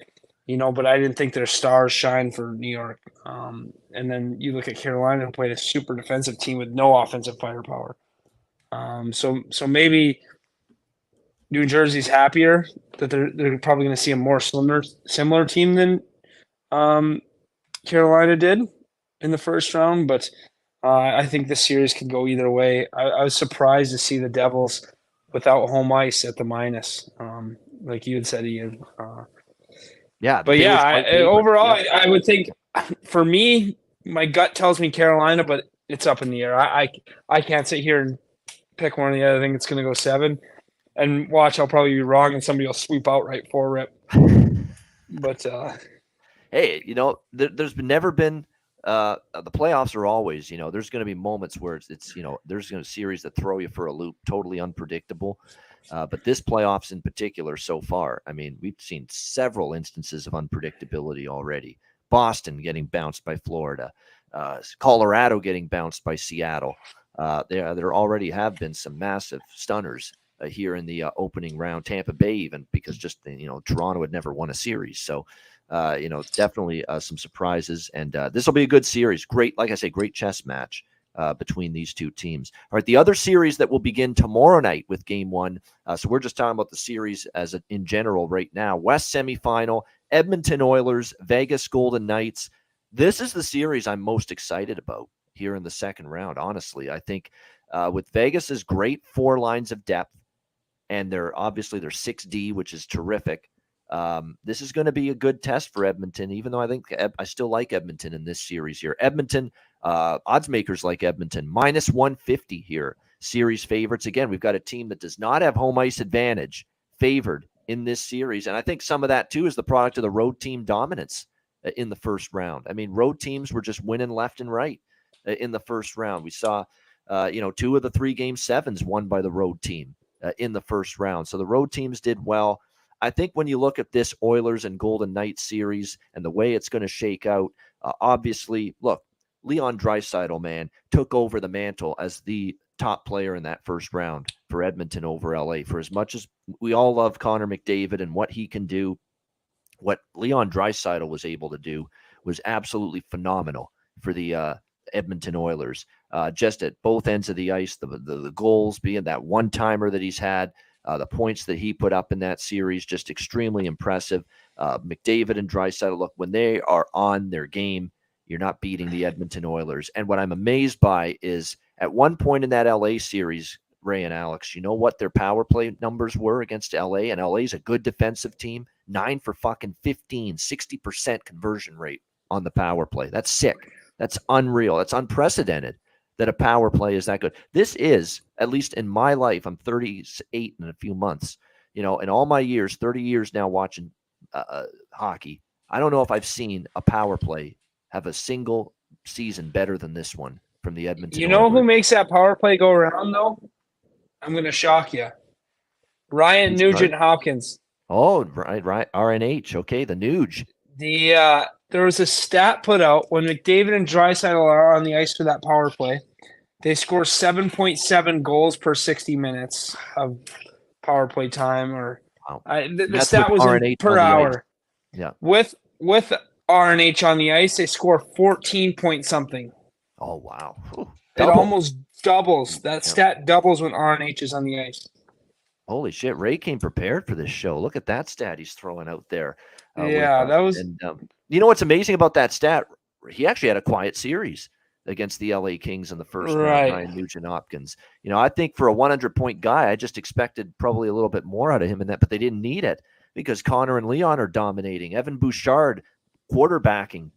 Speaker 2: you know, but I didn't think their stars shine for New York. Um, and then you look at Carolina who played a super defensive team with no offensive firepower. Um, so so maybe New Jersey's happier that they're they're probably going to see a more similar similar team than um, Carolina did in the first round, but uh, I think the series could go either way. I, I, was surprised to see the Devils without home ice at the minus, um, like you had said, Ian. Uh,
Speaker 1: yeah,
Speaker 2: but yeah, I, overall, yeah. I, I, would think for me, my gut tells me Carolina, but it's up in the air. I I, I can't sit here and pick one or the other. I think it's going to go seven, and watch. I'll probably be wrong, and somebody will sweep out right for rip. but uh,
Speaker 1: hey, you know, there, has been never been. Uh, the playoffs are always, you know, there's going to be moments where it's, it's you know, there's going to series that throw you for a loop, totally unpredictable. Uh, but this playoffs in particular, so far, I mean, we've seen several instances of unpredictability already. Boston getting bounced by Florida, uh, Colorado getting bounced by Seattle. Uh, there, there already have been some massive stunners uh, here in the uh, opening round. Tampa Bay, even because just you know Toronto had never won a series, so uh, you know definitely some surprises. And this will be a good series. Great, like I say, great chess match uh, between these two teams. All right, the other series that will begin tomorrow night with Game One. Uh, so we're just talking about the series as a, in general right now. West semifinal: Edmonton Oilers, Vegas Golden Knights. This is the series I'm most excited about here in the second round. Honestly, I think uh, with Vegas's great four lines of depth, and they're obviously their six D, which is terrific. Um, this is going to be a good test for Edmonton, even though I think I still like Edmonton in this series here. Edmonton, uh, odds makers like Edmonton, minus 150 here. Series favorites. Again, we've got a team that does not have home ice advantage, favored in this series. And I think some of that too is the product of the road team dominance uh, in the first round. I mean, road teams were just winning left and right uh, in the first round. We saw, uh, you know, two of the three game sevens won by the road team uh, in the first round. So the road teams did well. I think when you look at this Oilers and Golden Knights series and the way it's going to shake out, uh, obviously, look, Leon Draisaitl, man, took over the mantle as the top player in that first round for Edmonton over LA. For as much as we all love Connor McDavid and what he can do, what Leon Draisaitl was able to do was absolutely phenomenal for the uh, Edmonton Oilers. Uh, just at both ends of the ice, the, the, the goals being that one timer that he's had, uh, the points that he put up in that series, just extremely impressive. Uh, McDavid and Draisaitl, look, when they are on their game, you're not beating the Edmonton Oilers. And what I'm amazed by is at one point in that LA series, Ray and Alex, you know what their power play numbers were against LA? And LA's a good defensive team. Nine for fucking 15, 60% conversion rate on the power play. That's sick. That's unreal. That's unprecedented that a power play is that good. This is, at least in my life, I'm 38 in a few months. You know, in all my years, 30 years now watching uh, uh, hockey, I don't know if I've seen a power play have a single season better than this one from the Edmonton.
Speaker 2: You know
Speaker 1: Oilers.
Speaker 2: who makes that power play go around though? I'm going to shock you. Ryan Nugent Hopkins.
Speaker 1: Oh, right, right. RNH. Okay, the Nuge.
Speaker 2: The uh, there was a stat put out when McDavid and Draisaitl are on the ice for that power play. They score 7.7 goals per 60 minutes of power play time, or
Speaker 1: Wow.
Speaker 2: I, the, the stat was in per
Speaker 1: on the ice.
Speaker 2: hour.
Speaker 1: Yeah.
Speaker 2: With with RNH on the ice, they score 14 point something.
Speaker 1: Oh wow.
Speaker 2: It almost doubles. That
Speaker 1: Yeah.
Speaker 2: stat doubles when RNH is on the ice.
Speaker 1: Holy shit! Ray came prepared for this show. Look at that stat he's throwing out there. Uh,
Speaker 2: Yeah, that was-
Speaker 1: And um, you know what's amazing about that stat? He actually had a quiet series against the LA Kings in the first
Speaker 2: Right.
Speaker 1: round. Nugent Hopkins. You know, I think for a 100 point guy, I just expected probably a little bit more out of him in that, but they didn't need it because Connor and Leon are dominating. Evan Bouchard quarterbacking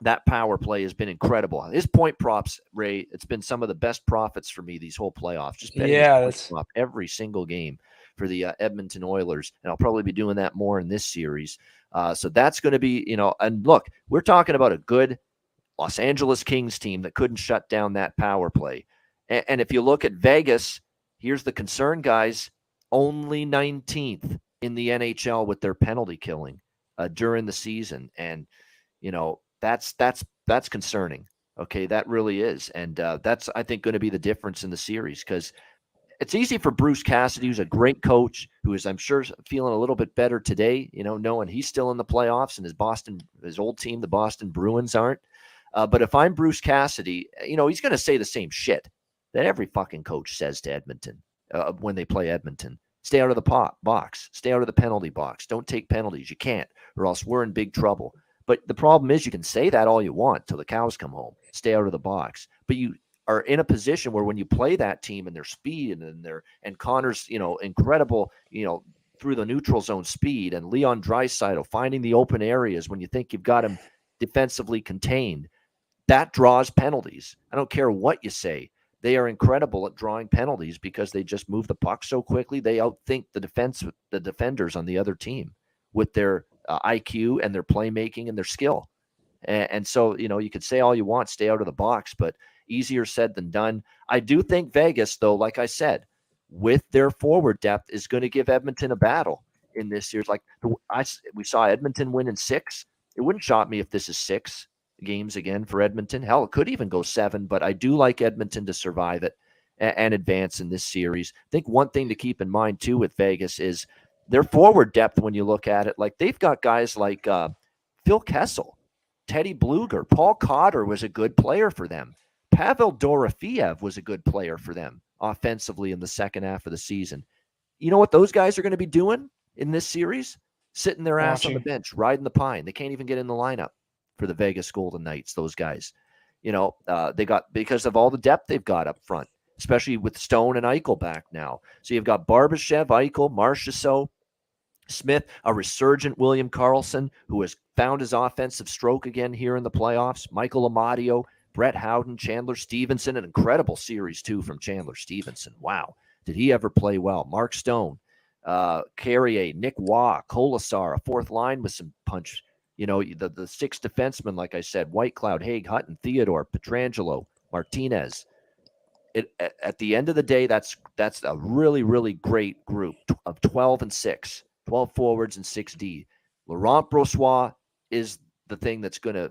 Speaker 1: that power play has been incredible. His point props, Ray, it's been some of the best profits for me these whole playoffs. Just betting
Speaker 2: Yeah,
Speaker 1: every single game for the uh, Edmonton Oilers, and I'll probably be doing that more in this series. Uh, so that's going to be, you know, and look, we're talking about a good Los Angeles Kings team that couldn't shut down that power play. And, and if you look at Vegas, here's the concern, guys: only 19th in the NHL with their penalty killing uh, during the season, and you know that's that's that's concerning. Okay, that really is, and uh, that's I think going to be the difference in the series because it's easy for Bruce Cassidy, who's a great coach, who is I'm sure feeling a little bit better today. You know, knowing he's still in the playoffs and his Boston, his old team, the Boston Bruins, aren't. Uh, but if I'm Bruce Cassidy, you know he's going to say the same shit that every fucking coach says to Edmonton uh, when they play Edmonton. Stay out of the pot box. Stay out of the penalty box. Don't take penalties. You can't, or else we're in big trouble. But the problem is, you can say that all you want till the cows come home. Stay out of the box. But you are in a position where when you play that team and their speed and, and their and Connor's, you know, incredible, you know, through the neutral zone speed and Leon Draisaitl finding the open areas when you think you've got him defensively contained, that draws penalties. I don't care what you say. They are incredible at drawing penalties because they just move the puck so quickly. They outthink the defense, the defenders on the other team with their uh, IQ and their playmaking and their skill. And, and so, you know, you could say all you want, stay out of the box, but easier said than done. I do think Vegas, though, like I said, with their forward depth, is going to give Edmonton a battle in this year's. Like I, we saw Edmonton win in six. It wouldn't shock me if this is six games again for Edmonton. Hell, it could even go seven, but I do like Edmonton to survive it and, and advance in this series. I think one thing to keep in mind too with Vegas is their forward depth when you look at it. Like they've got guys like uh, Phil Kessel, Teddy Blueger, Paul Cotter was a good player for them. Pavel Dorofeev was a good player for them offensively in the second half of the season. You know what those guys are going to be doing in this series? Sitting their ass on the bench, riding the pine. They can't even get in the lineup for the Vegas Golden Knights. Those guys, you know, uh, they got because of all the depth they've got up front, especially with Stone and Eichel back now. So you've got Barbashev, Eichel, Marchessault, Smith, a resurgent William Karlsson who has found his offensive stroke again here in the playoffs. Michael Amadio, Brett Howden, Chandler Stephenson, an incredible series too from Chandler Stephenson. Wow, did he ever play well? Mark Stone, uh, Carrier, Nick Waugh, Kolesar, a fourth line with some punch. You know, the, the six defensemen, like I said, Whitecloud, Hague, Hutton, Theodore, Pietrangelo, Martinez. It, at, the end of the day, that's that's a really, really great group of 12 and 6, 12 forwards and 6D. Laurent Brossoit is the thing that's going to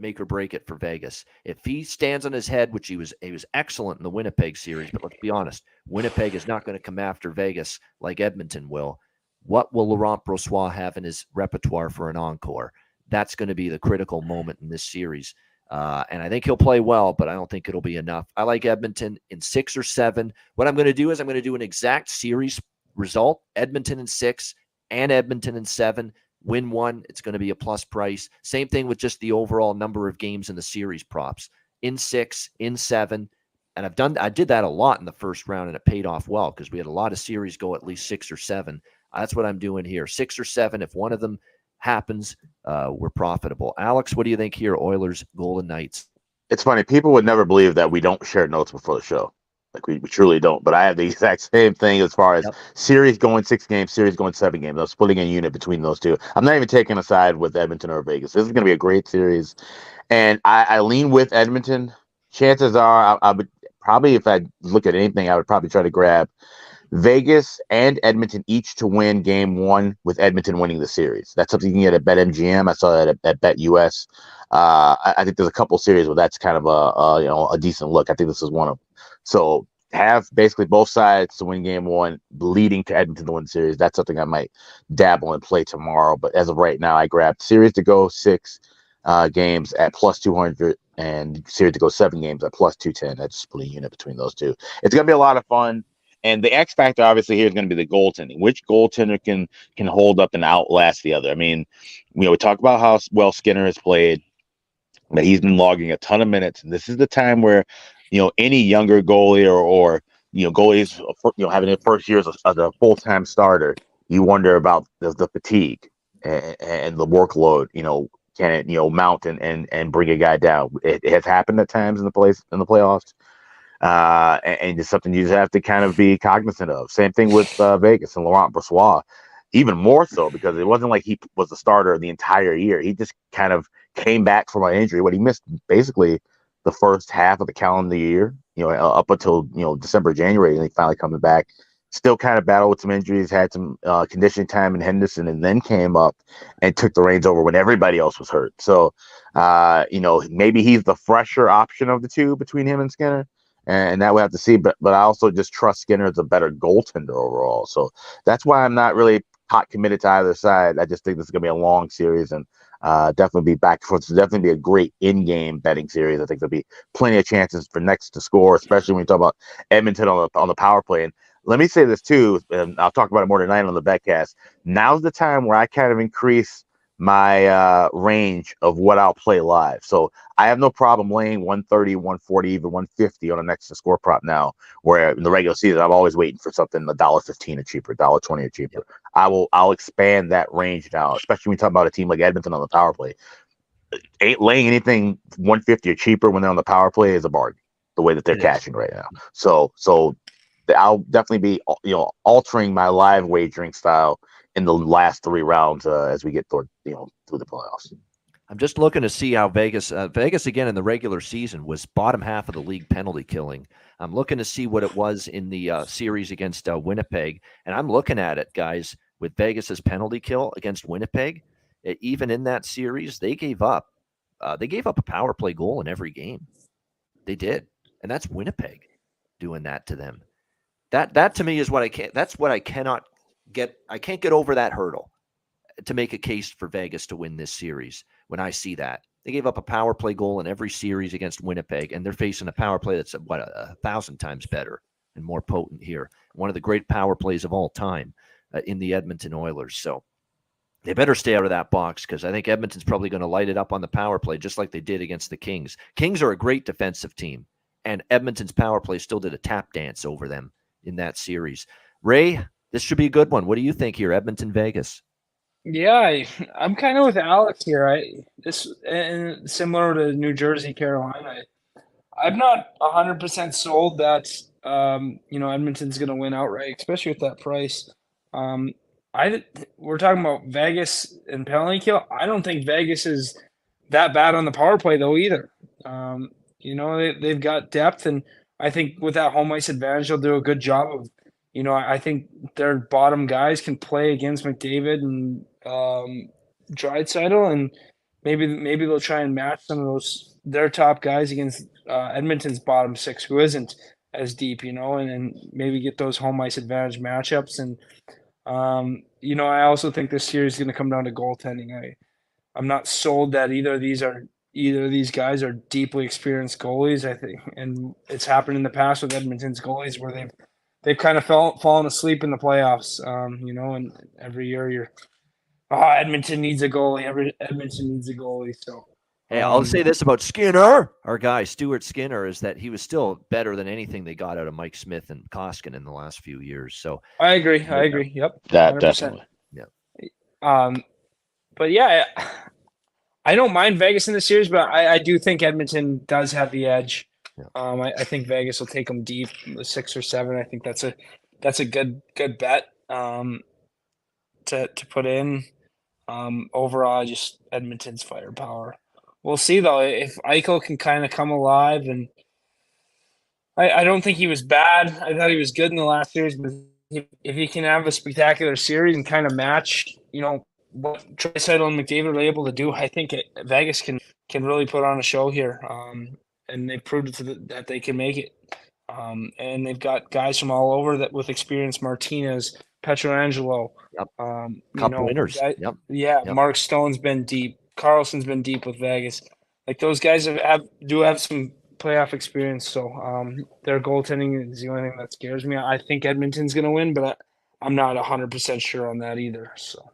Speaker 1: make or break it for Vegas. If he stands on his head, which he was he was excellent in the Winnipeg series, but let's be honest, Winnipeg is not going to come after Vegas like Edmonton will. What will Laurent Brossoit have in his repertoire for an encore? That's going to be the critical moment in this series. Uh, and I think he'll play well, but I don't think it'll be enough. I like Edmonton in six or seven. What I'm going to do is I'm going to do an exact series result Edmonton in six and Edmonton in seven win one, it's going to be a plus price. Same thing with just the overall number of games in the series props in six, in seven. And I've done, I did that a lot in the first round and it paid off well because we had a lot of series go at least six or seven. That's what I'm doing here. Six or seven. If one of them happens, uh, we're profitable. Alex, what do you think here? Oilers, Golden Knights.
Speaker 3: It's funny. People would never believe that we don't share notes before the show. Like we, we truly don't. But I have the exact same thing as far as yep. series going six games, series going seven games. I'm splitting a unit between those two. I'm not even taking a side with Edmonton or Vegas. This is going to be a great series, and I, I lean with Edmonton. Chances are, I, I would probably, if I look at anything, I would probably try to grab Vegas and Edmonton each to win game one, with Edmonton winning the series. That's something you can get at BetMGM. I saw that at, at BetUS. Uh, I, I, think there's a couple series where that's kind of a, a, you know a decent look. I think this is one of them. So have basically both sides to win game one, leading to Edmonton to win series. That's something I might dabble and play tomorrow. But as of right now, I grabbed series to go six uh, games at plus 200 and series to go seven games at plus 210. That's a unit between those two. It's going to be a lot of fun. And the X factor obviously here is going to be the goaltending. Which goaltender can can hold up and outlast the other? I mean, you know, we talk about how well Skinner has played, but he's been logging a ton of minutes, and this is the time where you know any younger goalie or, or you know goalies you know having their first years as, as a full time starter, you wonder about the, the fatigue and, and, the workload. You know, can it you know mount and and, and bring a guy down? It, it has happened at times in the place in the playoffs. Uh, and, and, it's something you just have to kind of be cognizant of. Same thing with uh, Vegas and Laurent Brossoit, even more so because it wasn't like he was the starter the entire year. He just kind of came back from an injury. What he missed basically the first half of the calendar year, you know, up until you know December, January, and he finally coming back. Still kind of battled with some injuries, had some uh, conditioning time in Henderson, and then came up and took the reins over when everybody else was hurt. So, uh, you know, maybe he's the fresher option of the two between him and Skinner, and that we have to see. But but I also just trust Skinner as a better goaltender overall. So that's why I'm not really hot committed to either side. I just think this is gonna be a long series, and uh, definitely be back for it's definitely be a great in-game betting series. I think there'll be plenty of chances for next to score, especially when you talk about Edmonton on the on the power play. And let me say this too, and I'll talk about it more tonight on the betcast. Now's the time where I kind of increase my uh, range of what I'll play live. So I have no problem laying 130, 140, even 150 on a next to score prop now, where in the regular season I'm always waiting for something a dollar fifteen or cheaper, dollar twenty or cheaper. I will I'll expand that range now, especially when you talk about a team like Edmonton on the power play. Ain't laying anything 150 or cheaper when they're on the power play is a bargain, the way that they're cashing right now. So so I'll definitely be you know altering my live wagering style in the last three rounds uh, as we get toward you know through the playoffs.
Speaker 1: I'm just looking to see how Vegas, uh, Vegas again in the regular season was bottom half of the league penalty killing. I'm looking to see what it was in the uh, series against uh, Winnipeg, and I'm looking at it, guys, with Vegas's penalty kill against Winnipeg. Even in that series, they gave up. Uh, they gave up a power play goal in every game. They did, and that's Winnipeg doing that to them. That that to me is what I can't. That's what I cannot get I can't get over that hurdle to make a case for Vegas to win this series when I see that. They gave up a power play goal in every series against Winnipeg, and they're facing a power play that's what a, a thousand times better and more potent here. One of the great power plays of all time uh, in the Edmonton Oilers. So they better stay out of that box because I think Edmonton's probably going to light it up on the power play just like they did against the Kings. Kings are a great defensive team, and Edmonton's power play still did a tap dance over them in that series. Ray, this should be a good one. What do you think here, Edmonton, Vegas?
Speaker 2: Yeah, I, am kind of with Alex here. I this and similar to New Jersey, Carolina. I, I'm not hundred percent sold that um, you know Edmonton's going to win outright, especially with that price. Um, I we're talking about Vegas and penalty kill. I don't think Vegas is that bad on the power play though either. Um, you know they they've got depth, and I think with that home ice advantage, they'll do a good job of. You know, I think their bottom guys can play against McDavid and um, Draisaitl, and maybe maybe they'll try and match some of those their top guys against uh, Edmonton's bottom six, who isn't as deep, you know, and, and maybe get those home ice advantage matchups. And um, you know, I also think this series is going to come down to goaltending. I I'm not sold that either of these are either of these guys are deeply experienced goalies. I think, and it's happened in the past with Edmonton's goalies where they've they've kind of fell, fallen asleep in the playoffs. Um, you know, and every year you're, oh, Edmonton needs a goalie. Every Edmonton needs a goalie. So
Speaker 1: Hey, I'll say this about Skinner, our guy Stuart Skinner, is that he was still better than anything they got out of Mike Smith and Koskinen in the last few years. So
Speaker 2: I agree. I agree. Yep,
Speaker 3: that 100%. definitely.
Speaker 1: Yeah.
Speaker 2: Um, but yeah, I don't mind Vegas in the series, but I, I do think Edmonton does have the edge. Yeah. Um, I, I, think Vegas will take them deep, six or seven. I think that's a that's a good good bet um, to to put in. Um, overall, just Edmonton's firepower we'll see though if Eichel can kind of come alive, and I, I don't think he was bad. I thought he was good in the last series, but if, if he can have a spectacular series and kind of match, you know, what Draisaitl and McDavid are able to do, I think it, Vegas can can really put on a show here. Um, and they proved the, that they can make it. Um, and they've got guys from all over that with experience: Martinez, Pietrangelo,
Speaker 1: yep. um, Cup know, winners.
Speaker 2: Guy,
Speaker 1: yep.
Speaker 2: Yeah, yep. Mark Stone's been deep. Karlsson's been deep with Vegas. Like those guys have, have do have some playoff experience. So um, their goaltending is the only thing that scares me. I think Edmonton's going to win, but I, am not 100% sure on that either. So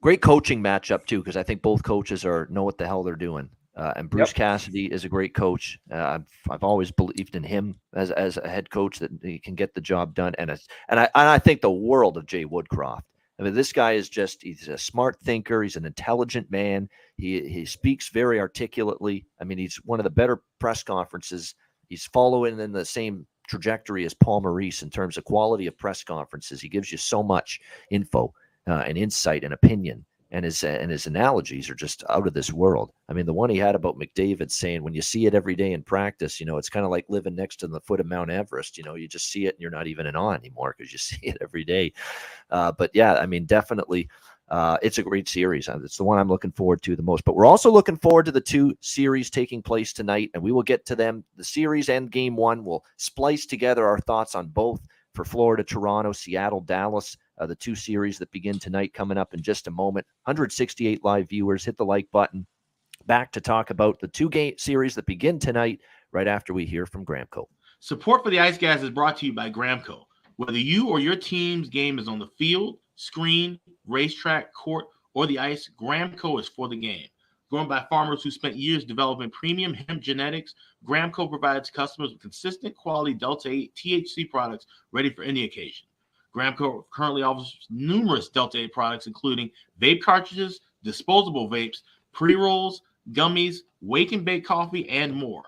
Speaker 1: great coaching matchup too, because I think both coaches are know what the hell they're doing. Uh, and Bruce yep. Cassidy is a great coach. Uh, I've, I've always believed in him as, as a head coach that he can get the job done. And it's, and I and I think the world of Jay Woodcroft. I mean, this guy is just, he's a smart thinker. He's an intelligent man. He, he speaks very articulately. I mean, he's one of the better press conferences. He's following in the same trajectory as Paul Maurice in terms of quality of press conferences. He gives you so much info uh, and insight and opinion and his and his analogies are just out of this world. I mean, the one he had about McDavid saying, "When you see it every day in practice, you know, it's kind of like living next to the foot of Mount Everest. You know, you just see it and you're not even in awe anymore because you see it every day." Uh, but yeah, I mean, definitely. Uh, it's a great series. It's the one I'm looking forward to the most. But we're also looking forward to the two series taking place tonight, and we will get to them. The series and game one. We'll splice together our thoughts on both for Florida, Toronto, Seattle, Dallas uh, the two series that begin tonight coming up in just a moment. 168 live viewers. Hit the like button. Back to talk about the two game series that begin tonight right after we hear from Gramco.
Speaker 4: Support for the Ice Guys is brought to you by Gramco. Whether you or your team's game is on the field, screen, racetrack, court, or the ice, Gramco is for the game. Grown by farmers who spent years developing premium hemp genetics, Gramco provides customers with consistent quality Delta 8 THC products ready for any occasion. Gramco currently offers numerous Delta 8 products, including vape cartridges, disposable vapes, pre rolls, gummies, wake and bake coffee, and more.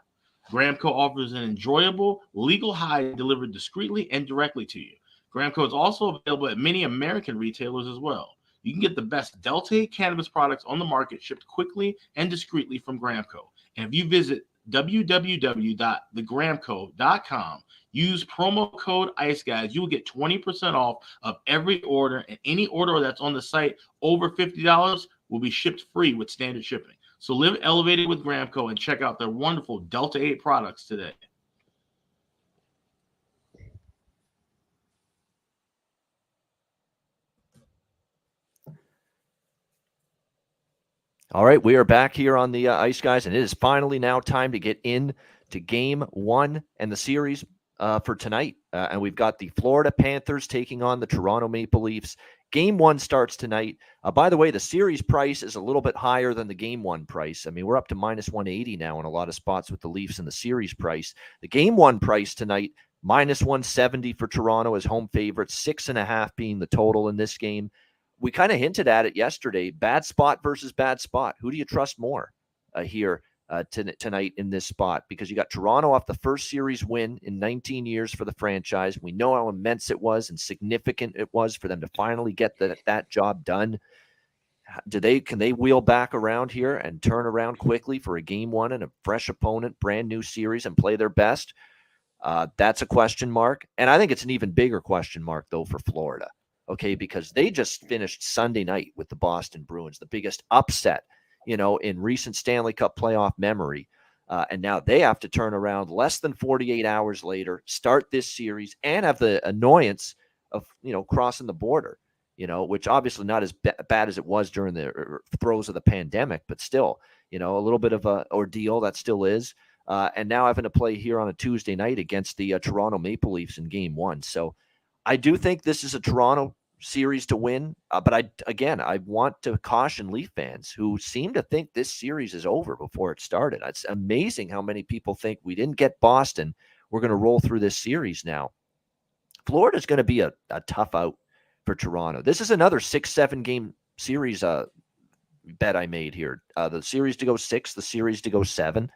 Speaker 4: Gramco offers an enjoyable, legal high delivered discreetly and directly to you. Gramco is also available at many American retailers as well. You can get the best Delta 8 cannabis products on the market shipped quickly and discreetly from Gramco. And if you visit www.thegramco.com, Use promo code ICE guys. You will get 20% off of every order, and any order that's on the site over $50 will be shipped free with standard shipping. So live elevated with Gramco and check out their wonderful Delta 8 products today.
Speaker 1: All right, we are back here on the uh, Ice Guys, and it is finally now time to get in to game one and the series uh, for tonight. Uh, and we've got the Florida Panthers taking on the Toronto Maple Leafs. Game one starts tonight. Uh, by the way, the series price is a little bit higher than the game one price. I mean, we're up to minus 180 now in a lot of spots with the Leafs and the series price. The game one price tonight, minus 170 for Toronto as home favorites, six and a half being the total in this game. We kind of hinted at it yesterday bad spot versus bad spot. Who do you trust more uh, here? uh, to, tonight in this spot because you got Toronto off the first series win in 19 years for the franchise. We know how immense it was and significant it was for them to finally get the, that job done. Do they can they wheel back around here and turn around quickly for a game one and a fresh opponent, brand new series, and play their best? Uh, that's a question mark, and I think it's an even bigger question mark though for Florida. Okay, because they just finished Sunday night with the Boston Bruins, the biggest upset you know, in recent Stanley Cup playoff memory. Uh, and now they have to turn around less than 48 hours later, start this series, and have the annoyance of, you know, crossing the border, you know, which obviously not as b- bad as it was during the er, throes of the pandemic, but still, you know, a little bit of a ordeal that still is. Uh, and now having to play here on a Tuesday night against the uh, Toronto Maple Leafs in game one. So I do think this is a Toronto series to win. Uh, but I again, I want to caution Leaf fans who seem to think this series is over before it started. It's amazing how many people think we didn't get Boston. We're going to roll through this series now. Florida's going to be a, a tough out for Toronto. This is another six, seven game series uh, bet I made here. Uh, the series to go six, the series to go seven.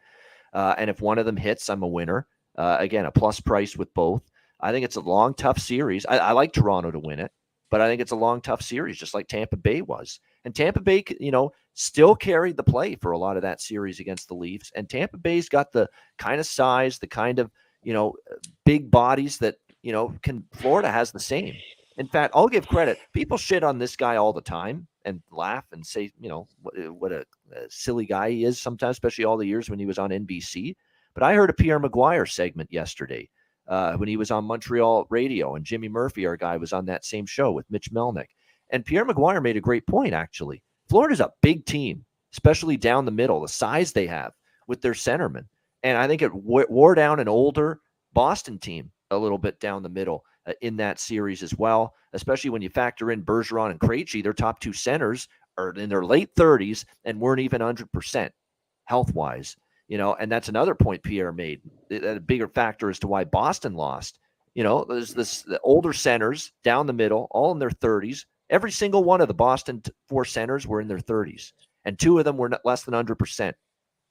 Speaker 1: Uh, and if one of them hits, I'm a winner. Uh, again, a plus price with both. I think it's a long, tough series. I, I like Toronto to win it but I think it's a long, tough series, just like Tampa Bay was. And Tampa Bay, you know, still carried the play for a lot of that series against the Leafs. And Tampa Bay's got the kind of size, the kind of, you know, big bodies that, you know, can Florida has the same. In fact, I'll give credit. People shit on this guy all the time and laugh and say, you know, what, uh, what a, a silly guy he is sometimes, especially all the years when he was on NBC. But I heard a Pierre McGuire segment yesterday uh, when he was on Montreal radio, and Jimmy Murphy, our guy, was on that same show with Mitch Melnick. And Pierre McGuire made a great point, actually. Florida's a big team, especially down the middle, the size they have with their centerman. And I think it wore down an older Boston team a little bit down the middle uh, in that series as well, especially when you factor in Bergeron and Krejci. Their top two centers are in their late 30s and weren't even 100% health wise you know, and that's another point Pierre made. A bigger factor as to why Boston lost. You know, there's this the older centers down the middle, all in their 30s. Every single one of the Boston four centers were in their 30s, and two of them were less than 100 percent.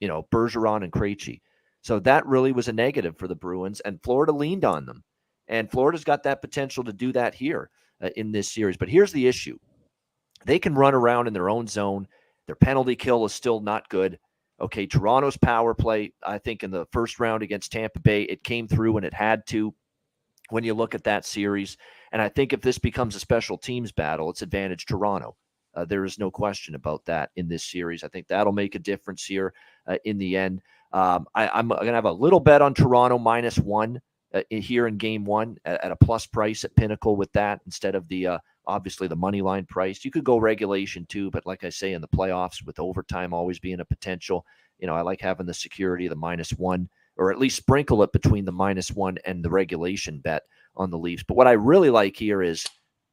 Speaker 1: You know, Bergeron and Krejci. So that really was a negative for the Bruins, and Florida leaned on them. And Florida's got that potential to do that here uh, in this series. But here's the issue: they can run around in their own zone. Their penalty kill is still not good. Okay, Toronto's power play, I think in the first round against Tampa Bay, it came through when it had to when you look at that series. And I think if this becomes a special teams battle, it's advantage Toronto. Uh, there is no question about that in this series. I think that'll make a difference here uh, in the end. Um, I, am going to have a little bet on Toronto minus one uh, here in game one at, at, a plus price at Pinnacle with that instead of the uh, obviously the money line price. You could go regulation too, but like I say, in the playoffs with overtime always being a potential, you know, I like having the security, the minus one, or at least sprinkle it between the minus one and the regulation bet on the Leafs. But what I really like here is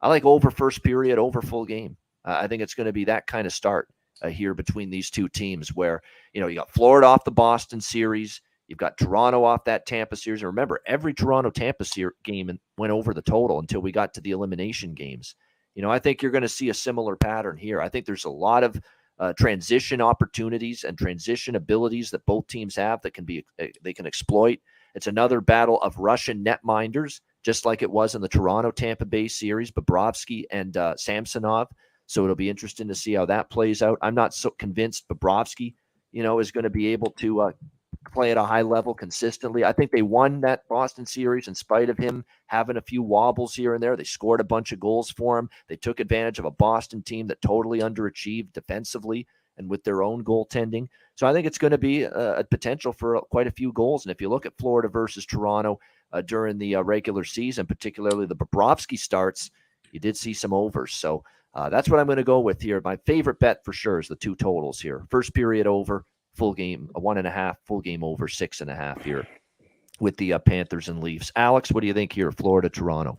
Speaker 1: I like over first period, over full game. Uh, I think it's going to be that kind of start uh, here between these two teams where, you know, you got Florida off the Boston series. You've got Toronto off that Tampa series. And remember, every Toronto Tampa game went over the total until we got to the elimination games. You know, I think you're going to see a similar pattern here. I think there's a lot of uh, transition opportunities and transition abilities that both teams have that can be uh, they can exploit. It's another battle of Russian netminders, just like it was in the Toronto Tampa Bay series, Bobrovsky and uh, Samsonov. So it'll be interesting to see how that plays out. I'm not so convinced Bobrovsky, you know, is going to be able to uh, play at a high level consistently. I think they won that Boston series in spite of him having a few wobbles here and there. They scored a bunch of goals for him. They took advantage of a Boston team that totally underachieved defensively and with their own goaltending. So I think it's going to be a, a potential for quite a few goals. And if you look at Florida versus Toronto uh, during the uh, regular season, particularly the Bobrovsky starts, you did see some overs. So uh, that's what I'm going to go with here. My favorite bet for sure is the two totals here. First period over, full game, a one and a half, full game over six and a half here with the uh, Panthers and Leafs. Alex, what do you think here, Florida, Toronto?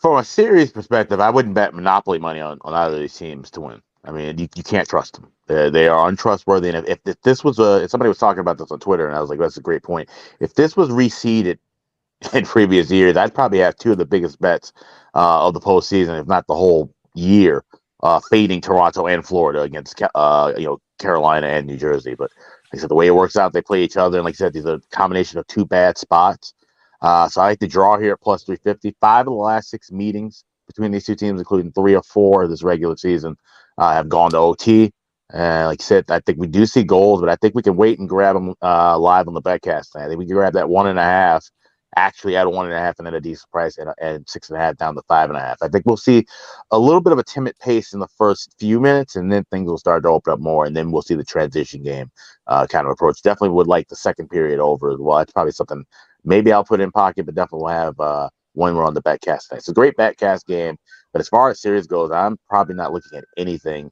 Speaker 3: From a series perspective, I wouldn't bet monopoly money on, on either of these teams to win. I mean, you, you can't trust them. They are untrustworthy. And if, if, this was a, if somebody was talking about this on Twitter, and I was like, that's a great point. If this was reseeded in previous years, I'd probably have two of the biggest bets uh, of the postseason, if not the whole year, uh, fading Toronto and Florida against uh, you know Carolina and New Jersey. But like I said, the way it works out, they play each other, and like I said, these are a combination of two bad spots. Uh, so I like the draw here at plus 350. Five of the last six meetings between these two teams, including three or four this regular season, uh, have gone to OT. And like I said, I think we do see goals, but I think we can wait and grab them uh, live on the betcast. I think we can grab that one and a half actually at one and a half and at a decent price and, and six and a half down to five and a half. I think we'll see a little bit of a timid pace in the first few minutes, and then things will start to open up more, and then we'll see the transition game uh, kind of approach. Definitely would like the second period over as well. That's probably something maybe I'll put in pocket, but definitely will have uh, when we're on the betcast tonight. It's a great betcast game, but as far as series goes, I'm probably not looking at anything.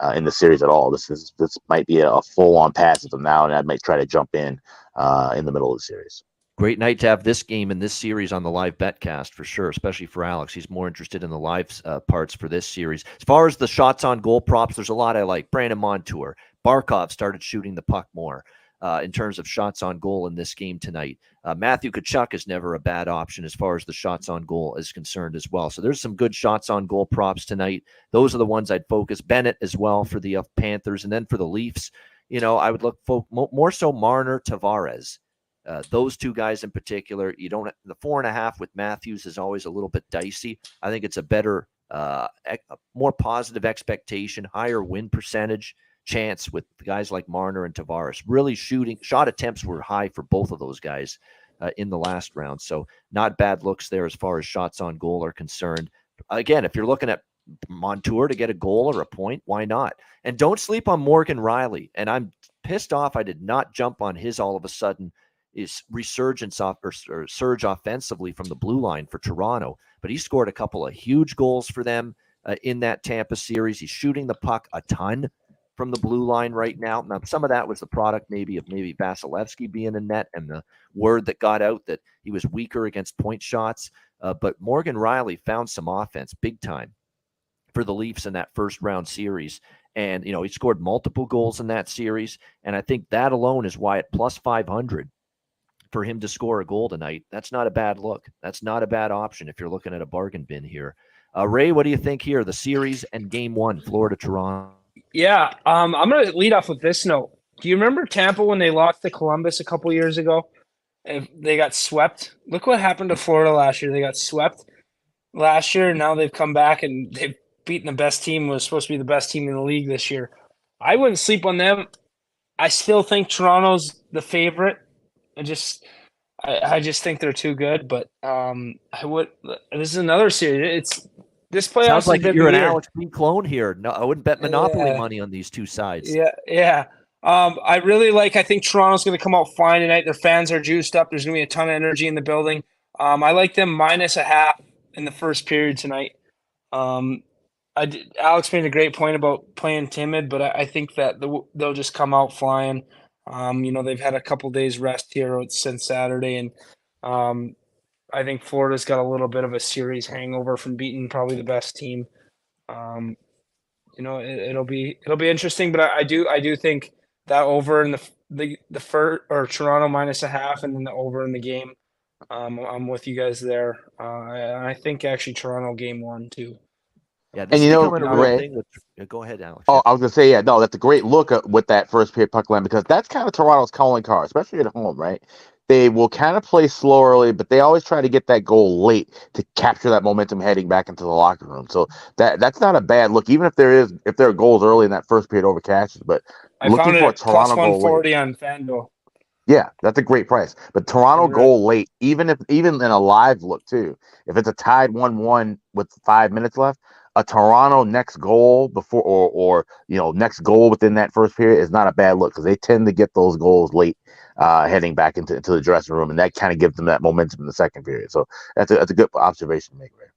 Speaker 3: Uh, in the series at all. This is this might be a, a full on pass them now, and I might try to jump in uh, in the middle of the series.
Speaker 1: Great night to have this game and this series on the live betcast for sure, especially for Alex. He's more interested in the live uh, parts for this series. As far as the shots on goal props, there's a lot I like. Brandon Montour, Barkov started shooting the puck more uh, in terms of shots on goal in this game tonight. Uh, Matthew Tkachuk is never a bad option as far as the shots on goal is concerned as well. So there's some good shots on goal props tonight. Those are the ones I'd focus. Bennett as well for the uh, Panthers, and then for the Leafs, you know, I would look fo- more so Marner Tavares uh, those two guys in particular, you don't the four and a half with Matthews is always a little bit dicey. I think it's a better, uh, a more positive expectation, higher win percentage chance with guys like Marner and Tavares. Really shooting shot attempts were high for both of those guys uh, in the last round, so not bad looks there as far as shots on goal are concerned. Again, if you're looking at Montour to get a goal or a point, why not? And don't sleep on Morgan Rielly. And I'm pissed off I did not jump on his all of a sudden is resurgence off or, or, surge offensively from the blue line for Toronto. But he scored a couple of huge goals for them uh, in that Tampa series. He's shooting the puck a ton from the blue line right now. Now, some of that was the product maybe of maybe Vasilevskiy being in net and the word that got out that he was weaker against point shots. Uh, but Morgan Rielly found some offense big time for the Leafs in that first round series. And, you know, he scored multiple goals in that series. And I think that alone is why at plus 500, for him to score a goal tonight, that's not a bad look. That's not a bad option if you're looking at a bargain bin here. Uh, Ray, what do you think here? The series and game one, Florida Toronto.
Speaker 2: Yeah, um, I'm going to lead off with this note. Do you remember Tampa when they lost to Columbus a couple years ago? And they got swept. Look what happened to Florida last year. They got swept last year. Now they've come back and they've beaten the best team. Was supposed to be the best team in the league this year. I wouldn't sleep on them. I still think Toronto's the favorite. I just I, I just think they're too good. But um, I would. This is another series. It's this playoff
Speaker 1: sounds like you're an Alex B clone here. No, I wouldn't bet monopoly yeah. money on these two sides.
Speaker 2: Yeah, yeah. Um, I really like. I think Toronto's going to come out fine tonight. Their fans are juiced up. There's going to be a ton of energy in the building. Um, I like them minus a half in the first period tonight. Um, I did, Alex made a great point about playing timid, but I, I think that the, they'll just come out flying. Um, you know, they've had a couple days rest here since Saturday, and um, I think Florida's got a little bit of a series hangover from beating probably the best team. Um, you know, it, will be it'll be interesting, but I, I, do I do think that over in the the the first or Toronto minus a half, and then the over in the game. Um, I'm with you guys there. Uh, I, I think actually Toronto game one too.
Speaker 1: Yeah, and you know, Ray, with, go ahead, Alex.
Speaker 3: Oh, I was gonna say, yeah, no, that's a great look with that first period puck line because that's kind of Toronto's calling card, especially at home, right? They will kind of play slow early, but they always try to get that goal late to capture that momentum heading back into the locker room. So that that's not a bad look, even if there is if there are goals early in that first period over cashes. But
Speaker 2: I looking for a Toronto plus one forty on FanDuel.
Speaker 3: Yeah, that's a great price. But Toronto right. goal late, even if even in a live look too, if it's a tied one one with five minutes left, a Toronto next goal before or or you know next goal within that first period is not a bad look because they tend to get those goals late, uh, heading back into, into the dressing room, and that kind of gives them that momentum in the second period. So that's a that's a good observation to make, right?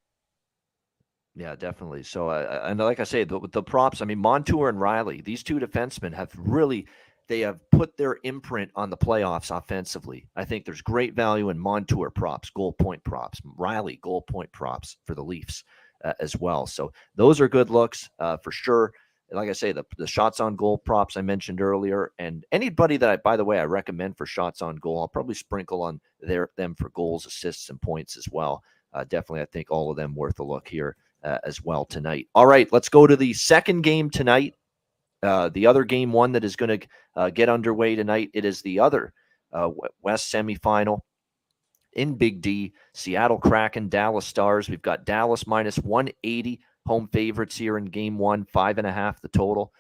Speaker 1: Yeah, definitely. So, uh, and like I say, the, the props. I mean, Montour and Rielly, these two defensemen have really they have put their imprint on the playoffs offensively. I think there's great value in Montour props, goal point props, Rielly goal point props for the Leafs uh, as well. So those are good looks uh, for sure. Like I say, the, the shots on goal props I mentioned earlier, and anybody that I, by the way, I recommend for shots on goal, I'll probably sprinkle on their them for goals, assists, and points as well. Uh, definitely, I think all of them worth a look here uh, as well tonight. All right, let's go to the second game tonight Uh, the other game one that is going to uh, get underway tonight, it is the other West semifinal in Big D. Seattle Kraken, Dallas Stars. We've got Dallas minus 180 home favorites here in game one, five and a half the total.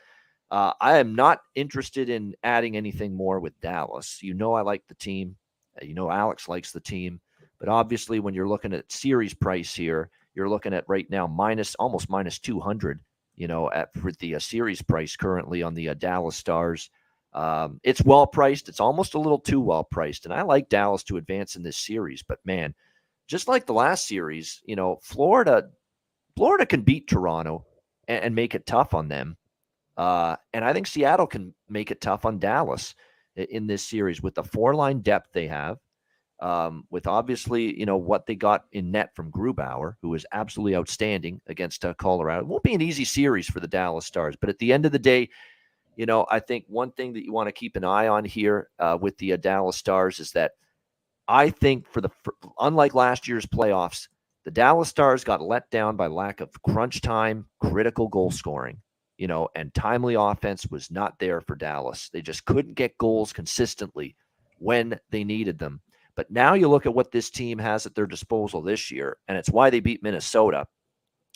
Speaker 1: Uh, I am not interested in adding anything more with Dallas. You know, I like the team. Uh, you know, Alex likes the team. But obviously, when you're looking at series price here, you're looking at right now minus almost minus 200, you know, at for the uh, series price currently on the uh, Dallas Stars. Um, it's well priced. It's almost a little too well priced. And I like Dallas to advance in this series. But man, just like the last series, you know, Florida, Florida can beat Toronto and, and make it tough on them. Uh, and I think Seattle can make it tough on Dallas in this series with the four line depth they have, um, with obviously you know what they got in net from Grubauer, who is absolutely outstanding against uh, Colorado. It won't be an easy series for the Dallas Stars, but at the end of the day, you know I think one thing that you want to keep an eye on here uh, with the uh, Dallas Stars is that I think for the for, unlike last year's playoffs, the Dallas Stars got let down by lack of crunch time, critical goal scoring you know, and timely offense was not there for Dallas. They just couldn't get goals consistently when they needed them. But now you look at what this team has at their disposal this year, and it's why they beat Minnesota.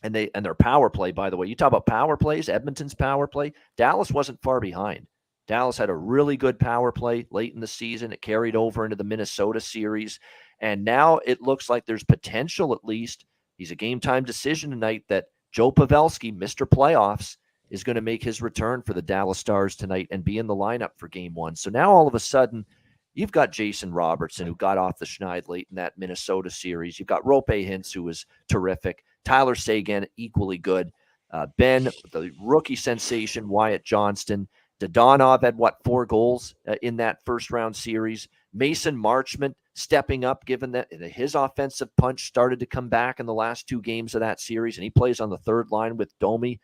Speaker 1: And they and their power play, by the way, you talk about power plays, Edmonton's power play. Dallas wasn't far behind. Dallas had a really good power play late in the season. It carried over into the Minnesota series. And now it looks like there's potential, at least. He's a game time decision tonight that Joe Pavelski, Mr. Playoffs, is going to make his return for the Dallas Stars tonight and be in the lineup for game one. So now all of a sudden, you've got Jason Robertson, who got off the schneid late in that Minnesota series. You've got Roope Hintz, who was terrific. Tyler Seguin, equally good. Uh, ben, the rookie sensation, Wyatt Johnston. Dadonov had what, four goals uh, in that first round series. Mason Marchment stepping up, given that his offensive punch started to come back in the last two games of that series, and he plays on the third line with Domi.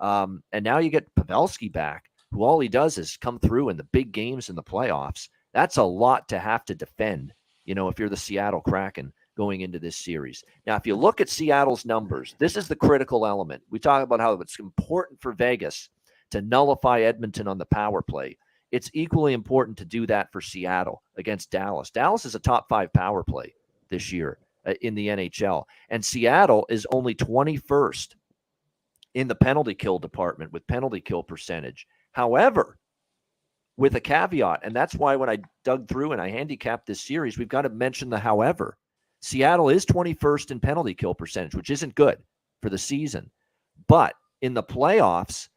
Speaker 1: Um, and now you get Pavelski back, who all he does is come through in the big games in the playoffs. That's a lot to have to defend, you know, if you're the Seattle Kraken going into this series. Now, if you look at Seattle's numbers, this is the critical element. We talk about how it's important for Vegas to nullify Edmonton on the power play. It's equally important to do that for Seattle against Dallas. Dallas is a top five power play this year uh, in the NHL, and Seattle is only 21st in the penalty kill department with penalty kill percentage. However, with a caveat, and that's why when I dug through and I handicapped this series, we've got to mention the however. Seattle is 21st in penalty kill percentage, which isn't good for the season. But in the playoffs,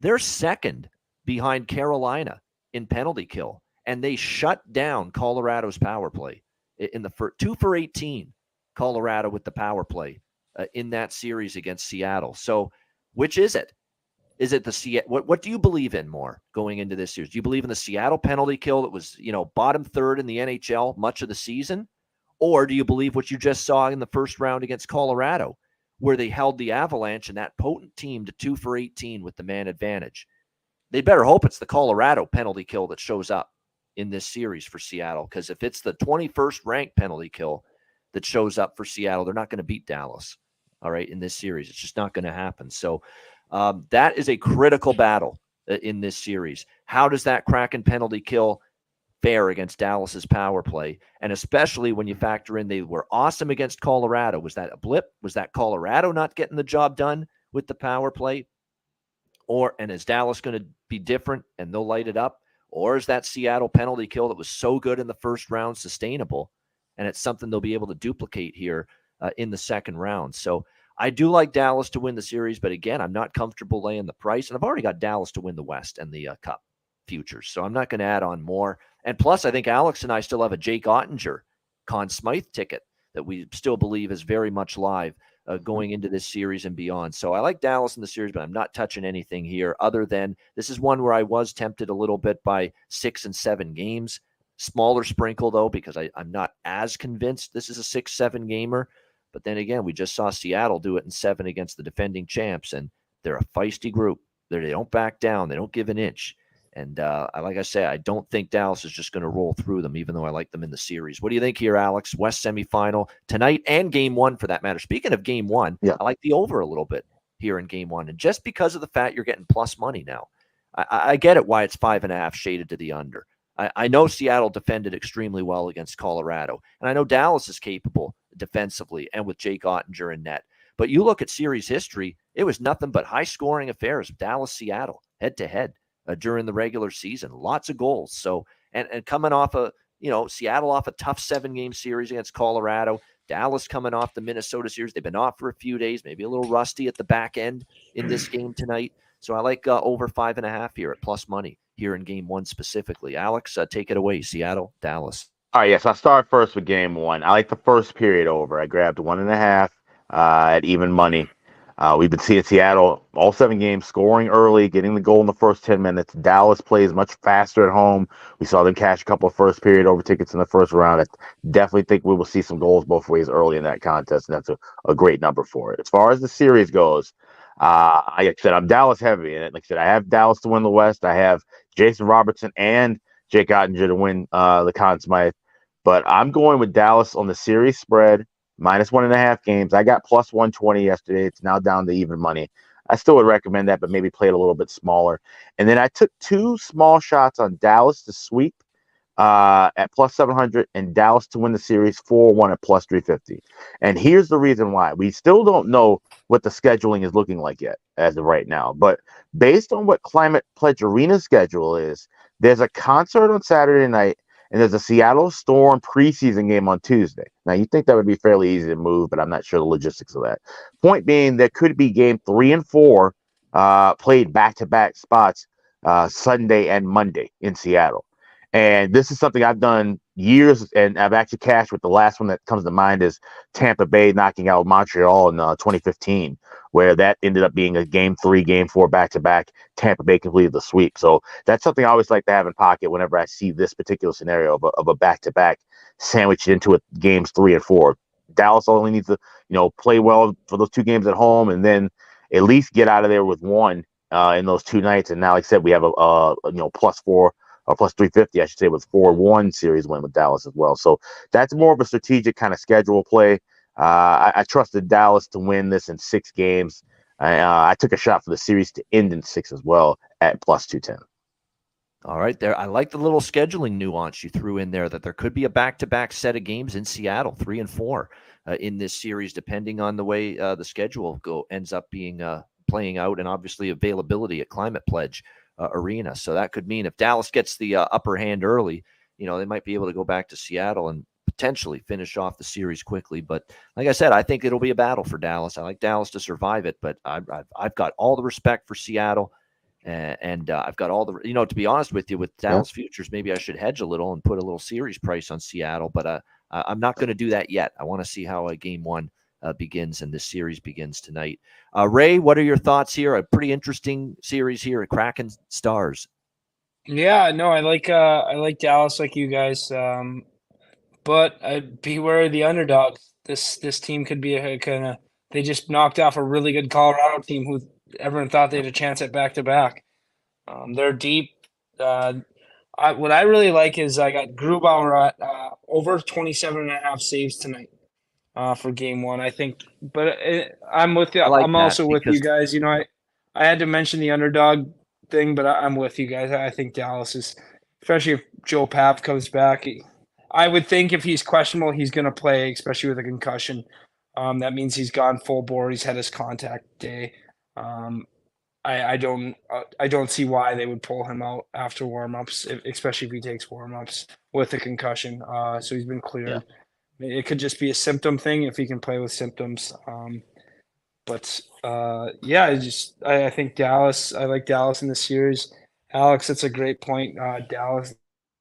Speaker 1: they're second behind Carolina in penalty kill, and they shut down Colorado's power play in the first, two for 18. Colorado with the power play uh, in that series against Seattle. So which is it? Is it the Seattle? What What do you believe in more going into this series? Do you believe in the Seattle penalty kill that was you know bottom third in the NHL much of the season, or do you believe what you just saw in the first round against Colorado, where they held the Avalanche and that potent team to two for eighteen with the man advantage? They better hope it's the Colorado penalty kill that shows up in this series for Seattle, because if it's the 21st ranked penalty kill that shows up for Seattle, they're not going to beat Dallas all right, in this series. It's just not going to happen. So um, that is a critical battle uh, in this series. How does that Kraken penalty kill fare against Dallas's power play? And especially when you factor in they were awesome against Colorado. Was that a blip? Was that Colorado not getting the job done with the power play? Or and is Dallas going to be different and they'll light it up? Or is that Seattle penalty kill that was so good in the first round sustainable? And it's something they'll be able to duplicate here uh, in the second round. So I do like Dallas to win the series, but again, I'm not comfortable laying the price. And I've already got Dallas to win the West and the uh, Cup futures. So I'm not going to add on more. And plus, I think Alex and I still have a Jake Oettinger Conn Smythe ticket that we still believe is very much live uh, going into this series and beyond. So I like Dallas in the series, but I'm not touching anything here other than this is one where I was tempted a little bit by six and seven games. Smaller sprinkle, though, because I, I'm not as convinced this is a six, seven gamer. But then again, we just saw Seattle do it in seven against the defending champs, and they're a feisty group. They're, they do not back down. They don't give an inch. And uh, like I say, I don't think Dallas is just going to roll through them, even though I like them in the series. What do you think here, Alex? West semifinal tonight and game one for that matter. Speaking of game one, yeah. I like the over a little bit here in game one. And just because of the fact you're getting plus money now, I, I get it why it's five and a half shaded to the under. I, I know Seattle defended extremely well against Colorado, and I know Dallas is capable defensively and with Jake Oettinger in net. But you look at series history, it was nothing but high scoring affairs, Dallas Seattle head to head during the regular season, lots of goals. So, and, and coming off a, you know, Seattle off a tough seven game series against Colorado, Dallas coming off the Minnesota series. They've been off for a few days, maybe a little rusty at the back end in this game tonight. So I like uh, over five and a half here at plus money here in game one specifically. Alex, uh, take it away. Seattle, Dallas.
Speaker 3: All right, yes, I'll start first with game one. I like the first period over. I grabbed one and a half uh, at even money. Uh, we've been seeing Seattle all seven games scoring early, getting the goal in the first 10 minutes. Dallas plays much faster at home. We saw them cash a couple of first period over tickets in the first round. I definitely think we will see some goals both ways early in that contest, and that's a, a great number for it. As far as the series goes, uh, like I said, I'm Dallas heavy. And like I said, I have Dallas to win the West. I have Jason Robertson and Jake Oettinger to win uh, the Conn Smythe. But I'm going with Dallas on the series spread minus one and a half games. I got plus 120 yesterday. It's now down to even money. I still would recommend that, but maybe play it a little bit smaller. And then I took two small shots on Dallas to sweep uh, at plus 700 and Dallas to win the series 4 1 at plus 350. And here's the reason why we still don't know what the scheduling is looking like yet as of right now. But based on what Climate Pledge Arena schedule is, there's a concert on Saturday night and there's a Seattle Storm preseason game on Tuesday. Now, you think that would be fairly easy to move, but I'm not sure the logistics of that. Point being, there could be game three and four uh, played back to back spots uh, Sunday and Monday in Seattle. And this is something I've done years, and I've actually cashed with the last one that comes to mind is Tampa Bay knocking out Montreal in uh, 2015, where that ended up being a game three, game four back to back. Tampa Bay completed the sweep. So that's something I always like to have in pocket whenever I see this particular scenario of a, back to back sandwiched into a, games three and four. Dallas only needs to, you know, play well for those two games at home and then at least get out of there with one uh, in those two nights. And now, like I said, we have a, a you know plus four or plus 350, I should say, with 4 1 series win with Dallas as well. So that's more of a strategic kind of schedule play. Uh, I, I, trusted Dallas to win this in six games. I, uh, I took a shot for the series to end in six as well at plus 210.
Speaker 1: All right, there. I like the little scheduling nuance you threw in there that there could be a back-to-back set of games in Seattle, three and four, uh, in this series, depending on the way uh, the schedule go ends up being uh, playing out, and obviously availability at Climate Pledge uh, arena. So that could mean if Dallas gets the uh, upper hand early, you know, they might be able to go back to Seattle and potentially finish off the series quickly. But like I said, I think it'll be a battle for Dallas. I like Dallas to survive it, but I've, I've, I've got all the respect for Seattle. And, and uh, I've got all the, you know, to be honest with you, with Dallas yeah. futures, maybe I should hedge a little and put a little series price on Seattle, but uh, I'm not going to do that yet. I want to see how a game one uh, begins and this series begins tonight. Uh, Ray, what are your thoughts here? A pretty interesting series here at Kraken Stars.
Speaker 2: Yeah, no, I like uh, I like Dallas like you guys, um, but uh, beware of the underdog. This this team could be a kind of they just knocked off a really good Colorado team who everyone thought they had a chance at back to back. They're deep. Uh, I, what I really like is I got Grubauer at uh, over 27 and a half saves tonight uh, for game one. I think, but it, I'm with you. Like I'm also with you guys. You know, I I had to mention the underdog thing, but I, am with you guys. I think Dallas is, especially if Joe Papp comes back. He, I would think if he's questionable, he's going to play, especially with a concussion. Um, that means he's gone full bore. He's had his contact day. Um, I, I don't uh, I don't see why they would pull him out after warmups, especially if he takes warmups with a concussion. Uh, so he's been cleared. Yeah. It could just be a symptom thing if he can play with symptoms. Um, but uh, yeah, I just I, I, think Dallas. I like Dallas in the series. Alex, that's a great point. Uh, Dallas,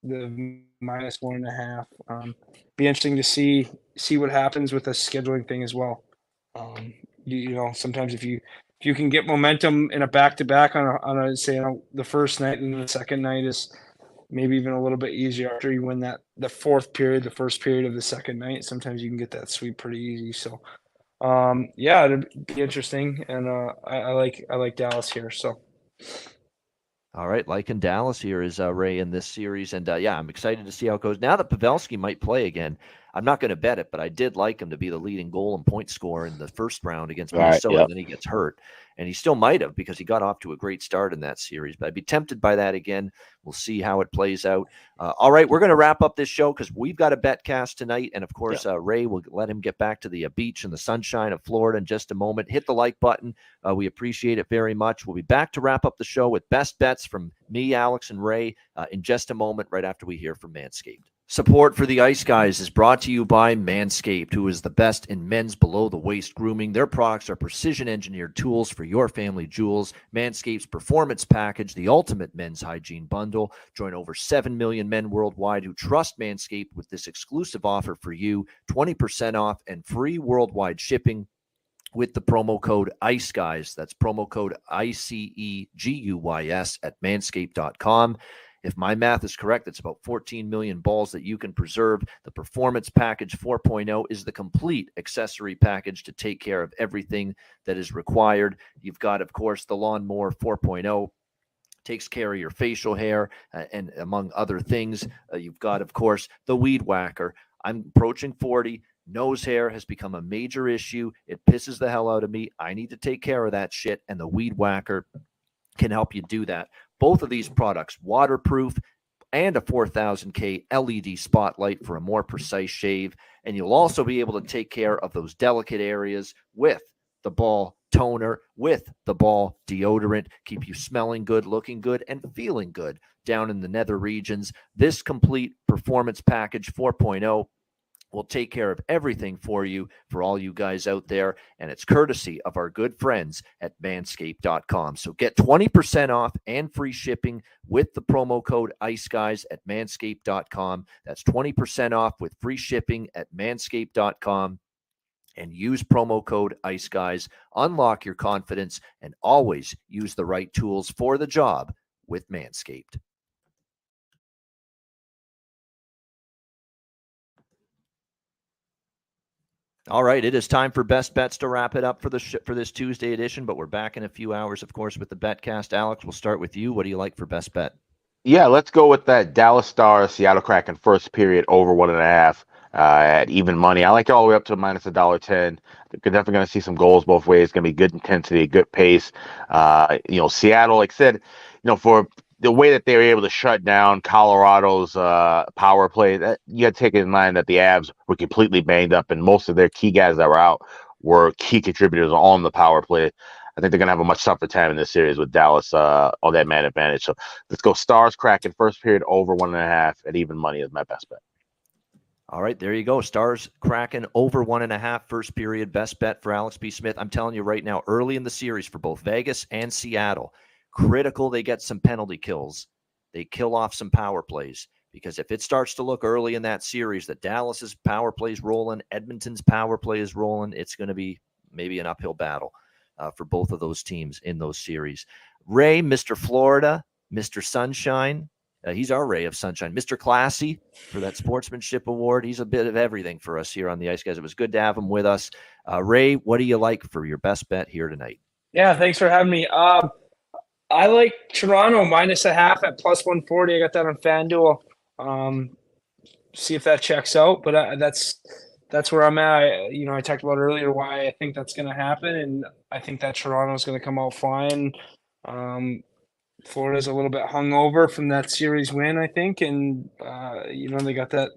Speaker 2: the minus one and a half. Um, be interesting to see see what happens with the scheduling thing as well. Um, you, you, know, sometimes if you if you can get momentum in a back to back on a on a say on the first night and the second night is maybe even a little bit easier after you win that the fourth period, the first period of the second night. Sometimes you can get that sweep pretty easy. So, um, yeah, it'd be interesting, and uh, I, I, like I like Dallas here. So,
Speaker 1: all right, like in Dallas here is uh, Ray in this series, and uh, yeah, I'm excited to see how it goes. Now that Pavelski might play again, I'm not going to bet it, but I did like him to be the leading goal and point scorer in the first round against Minnesota. Right, yep. And then he gets hurt and he still might have because he got off to a great start in that series. But I'd be tempted by that again. We'll see how it plays out. Uh, all right, we're going to wrap up this show because we've got a bet cast tonight, and of course, yeah. uh, Ray will let him get back to the uh, beach and the sunshine of Florida in just a moment. Hit the like button. Uh, we appreciate it very much. We'll be back to wrap up the show with best bets from me, Alex, and Ray uh, in just a moment, right after we hear from Manscaped. Support for the Ice Guys is brought to you by Manscaped, who is the best in men's below the waist grooming. Their products are precision engineered tools for your family jewels. Manscaped's Performance Package, the ultimate men's hygiene bundle. Join over 7 million men worldwide who trust Manscaped with this exclusive offer for you 20% off and free worldwide shipping with the promo code ICE Guys. That's promo code I C E G U Y S at manscaped.com. If my math is correct, it's about 14 million balls that you can preserve. The Performance Package 4.0 is the complete accessory package to take care of everything that is required. You've got, of course, the Lawnmower 4.0 takes care of your facial hair uh, and among other things. Uh, you've got, of course, the Weed Whacker. I'm approaching 40. Nose hair has become a major issue. It pisses the hell out of me. I need to take care of that shit. And the Weed Whacker can help you do that. Both of these products, waterproof and a 4000K LED spotlight for a more precise shave. And you'll also be able to take care of those delicate areas with the ball toner, with the ball deodorant, keep you smelling good, looking good, and feeling good down in the nether regions. This complete performance package 4.0 will take care of everything for you for all you guys out there. And it's courtesy of our good friends at manscaped.com. So get 20% off and free shipping with the promo code ICE Guys at manscaped.com. That's 20% off with free shipping at manscaped.com. And use promo code ICE Guys. Unlock your confidence and always use the right tools for the job with Manscaped. All right, it is time for best bets to wrap it up for the sh- for this Tuesday edition. But we're back in a few hours, of course, with the betcast. Alex, we'll start with you. What do you like for best bet?
Speaker 3: Yeah, let's go with that Dallas Stars Seattle Kraken first period over one and a half uh, at even money. I like it all the way up to minus a dollar ten. We're definitely going to see some goals both ways. Going to be good intensity, good pace. Uh, you know, Seattle, like I said, you know, for the way that they were able to shut down Colorado's uh, power play, that you got to take in mind that the Avs were completely banged up, and most of their key guys that were out were key contributors on the power play. I think they're going to have a much tougher time in this series with Dallas uh, on that man advantage. So let's go Stars Kraken first period over one and a half at even money is my best bet.
Speaker 1: All right, there you go. Stars Kraken over one and a half first period. Best bet for Alex B. Smith. I'm telling you right now, early in the series for both Vegas and Seattle, critical they get some penalty kills. They kill off some power plays because if it starts to look early in that series that Dallas's power plays rolling, Edmonton's power play is rolling, it's going to be maybe an uphill battle uh, for both of those teams in those series. Ray, Mr. Florida, Mr. Sunshine, uh, he's our ray of sunshine. Mr. Classy for that sportsmanship award. He's a bit of everything for us here on the Ice Guys. It was good to have him with us. Uh, Ray, what do you like for your best bet here tonight?
Speaker 2: Yeah, thanks for having me. Um, I like Toronto minus a half at plus 140. I got that on FanDuel. Um, see if that checks out. But uh, that's that's where I'm at. I, you know, I talked about earlier why I think that's going to happen, and I think that Toronto is going to come out flying. Um, Florida's a little bit hungover from that series win, I think, and uh, you know they got that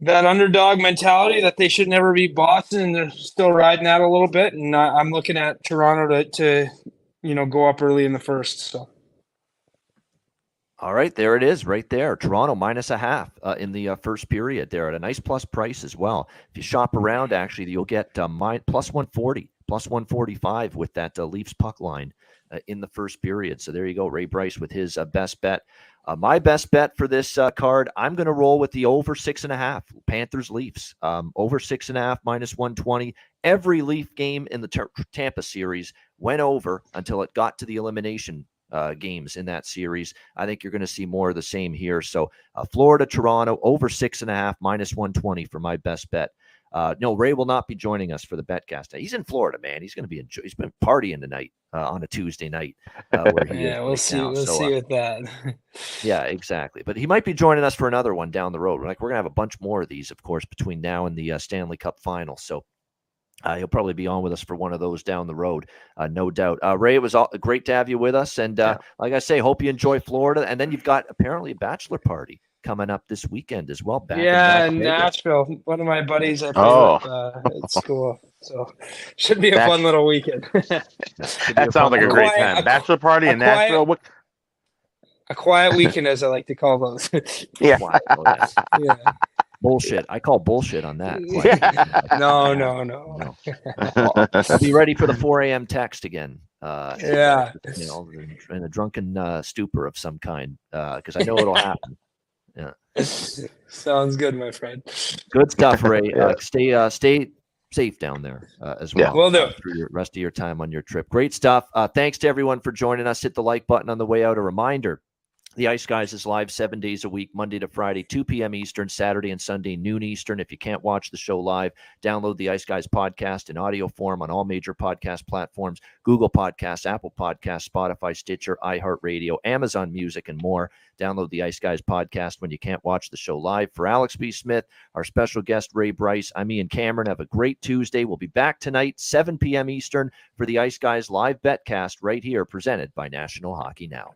Speaker 2: that underdog mentality that they should never beat Boston, and they're still riding that a little bit. And I'm looking at Toronto to to you know, go up early in the first. So.
Speaker 1: All right, there it is, right there. Toronto minus a half uh, in the uh, first period. There at a nice plus price as well. If you shop around, actually, you'll get uh, plus one forty, plus one forty five with that uh, Leafs puck line uh, in the first period. So there you go, Ray Brice with his uh, best bet. Uh, my best bet for this card, I'm going to roll with the over six and a half Panthers Leafs. Um, over six and a half minus 120. Every Leaf game in the Tampa series went over until it got to the elimination uh, games in that series. I think you're going to see more of the same here. So uh, Florida, Toronto, over six and a half minus 120 for my best bet. Uh, no, Ray will not be joining us for the betcast. He's in Florida, man. He's going to be enjoy- he's been partying tonight uh, on a Tuesday night. Uh,
Speaker 2: yeah, we'll see. Now. We'll so, see uh, with that.
Speaker 1: yeah, exactly. But he might be joining us for another one down the road. We're like we're gonna have a bunch more of these, of course, between now and the uh, Stanley Cup final. So uh, he'll probably be on with us for one of those down the road, uh, no doubt. Uh, Ray, it was all, great to have you with us, and uh, yeah. like I say, hope you enjoy Florida. And then you've got apparently a bachelor party coming up this weekend as well.
Speaker 2: Back yeah, in, Nashville. One of my buddies I play oh. with uh, at school, so should be a That's, fun little weekend.
Speaker 3: that sounds like a great quiet, time. A, bachelor party in quiet, Nashville. What?
Speaker 2: A quiet weekend, as I like to call those.
Speaker 3: yeah.
Speaker 1: yeah bullshit. I call bullshit on that.
Speaker 2: no, no, no.
Speaker 1: no. I'll, be ready for the 4 a.m. text again. Uh,
Speaker 2: yeah.
Speaker 1: You know, in a drunken uh, stupor of some kind, because uh, I know it'll happen. Yeah.
Speaker 2: Sounds good, my friend.
Speaker 1: Good stuff, Ray. yeah. Uh, stay, uh, stay safe down there uh, as well.
Speaker 2: Yeah, we'll do.
Speaker 1: For your rest of your time on your trip. Great stuff. Uh, thanks to everyone for joining us. Hit the like button on the way out. A reminder the Ice Guys is live seven days a week, Monday to Friday, 2 p.m. Eastern, Saturday and Sunday, noon Eastern. If you can't watch the show live, download the Ice Guys podcast in audio form on all major podcast platforms Google Podcasts, Apple Podcasts, Spotify, Stitcher, iHeartRadio, Amazon Music, and more. Download the Ice Guys podcast when you can't watch the show live. For Alex B. Smith, our special guest, Ray Brice, I'm Ian Cameron. Have a great Tuesday. We'll be back tonight, 7 p.m. Eastern, for the Ice Guys live betcast right here, presented by National Hockey Now.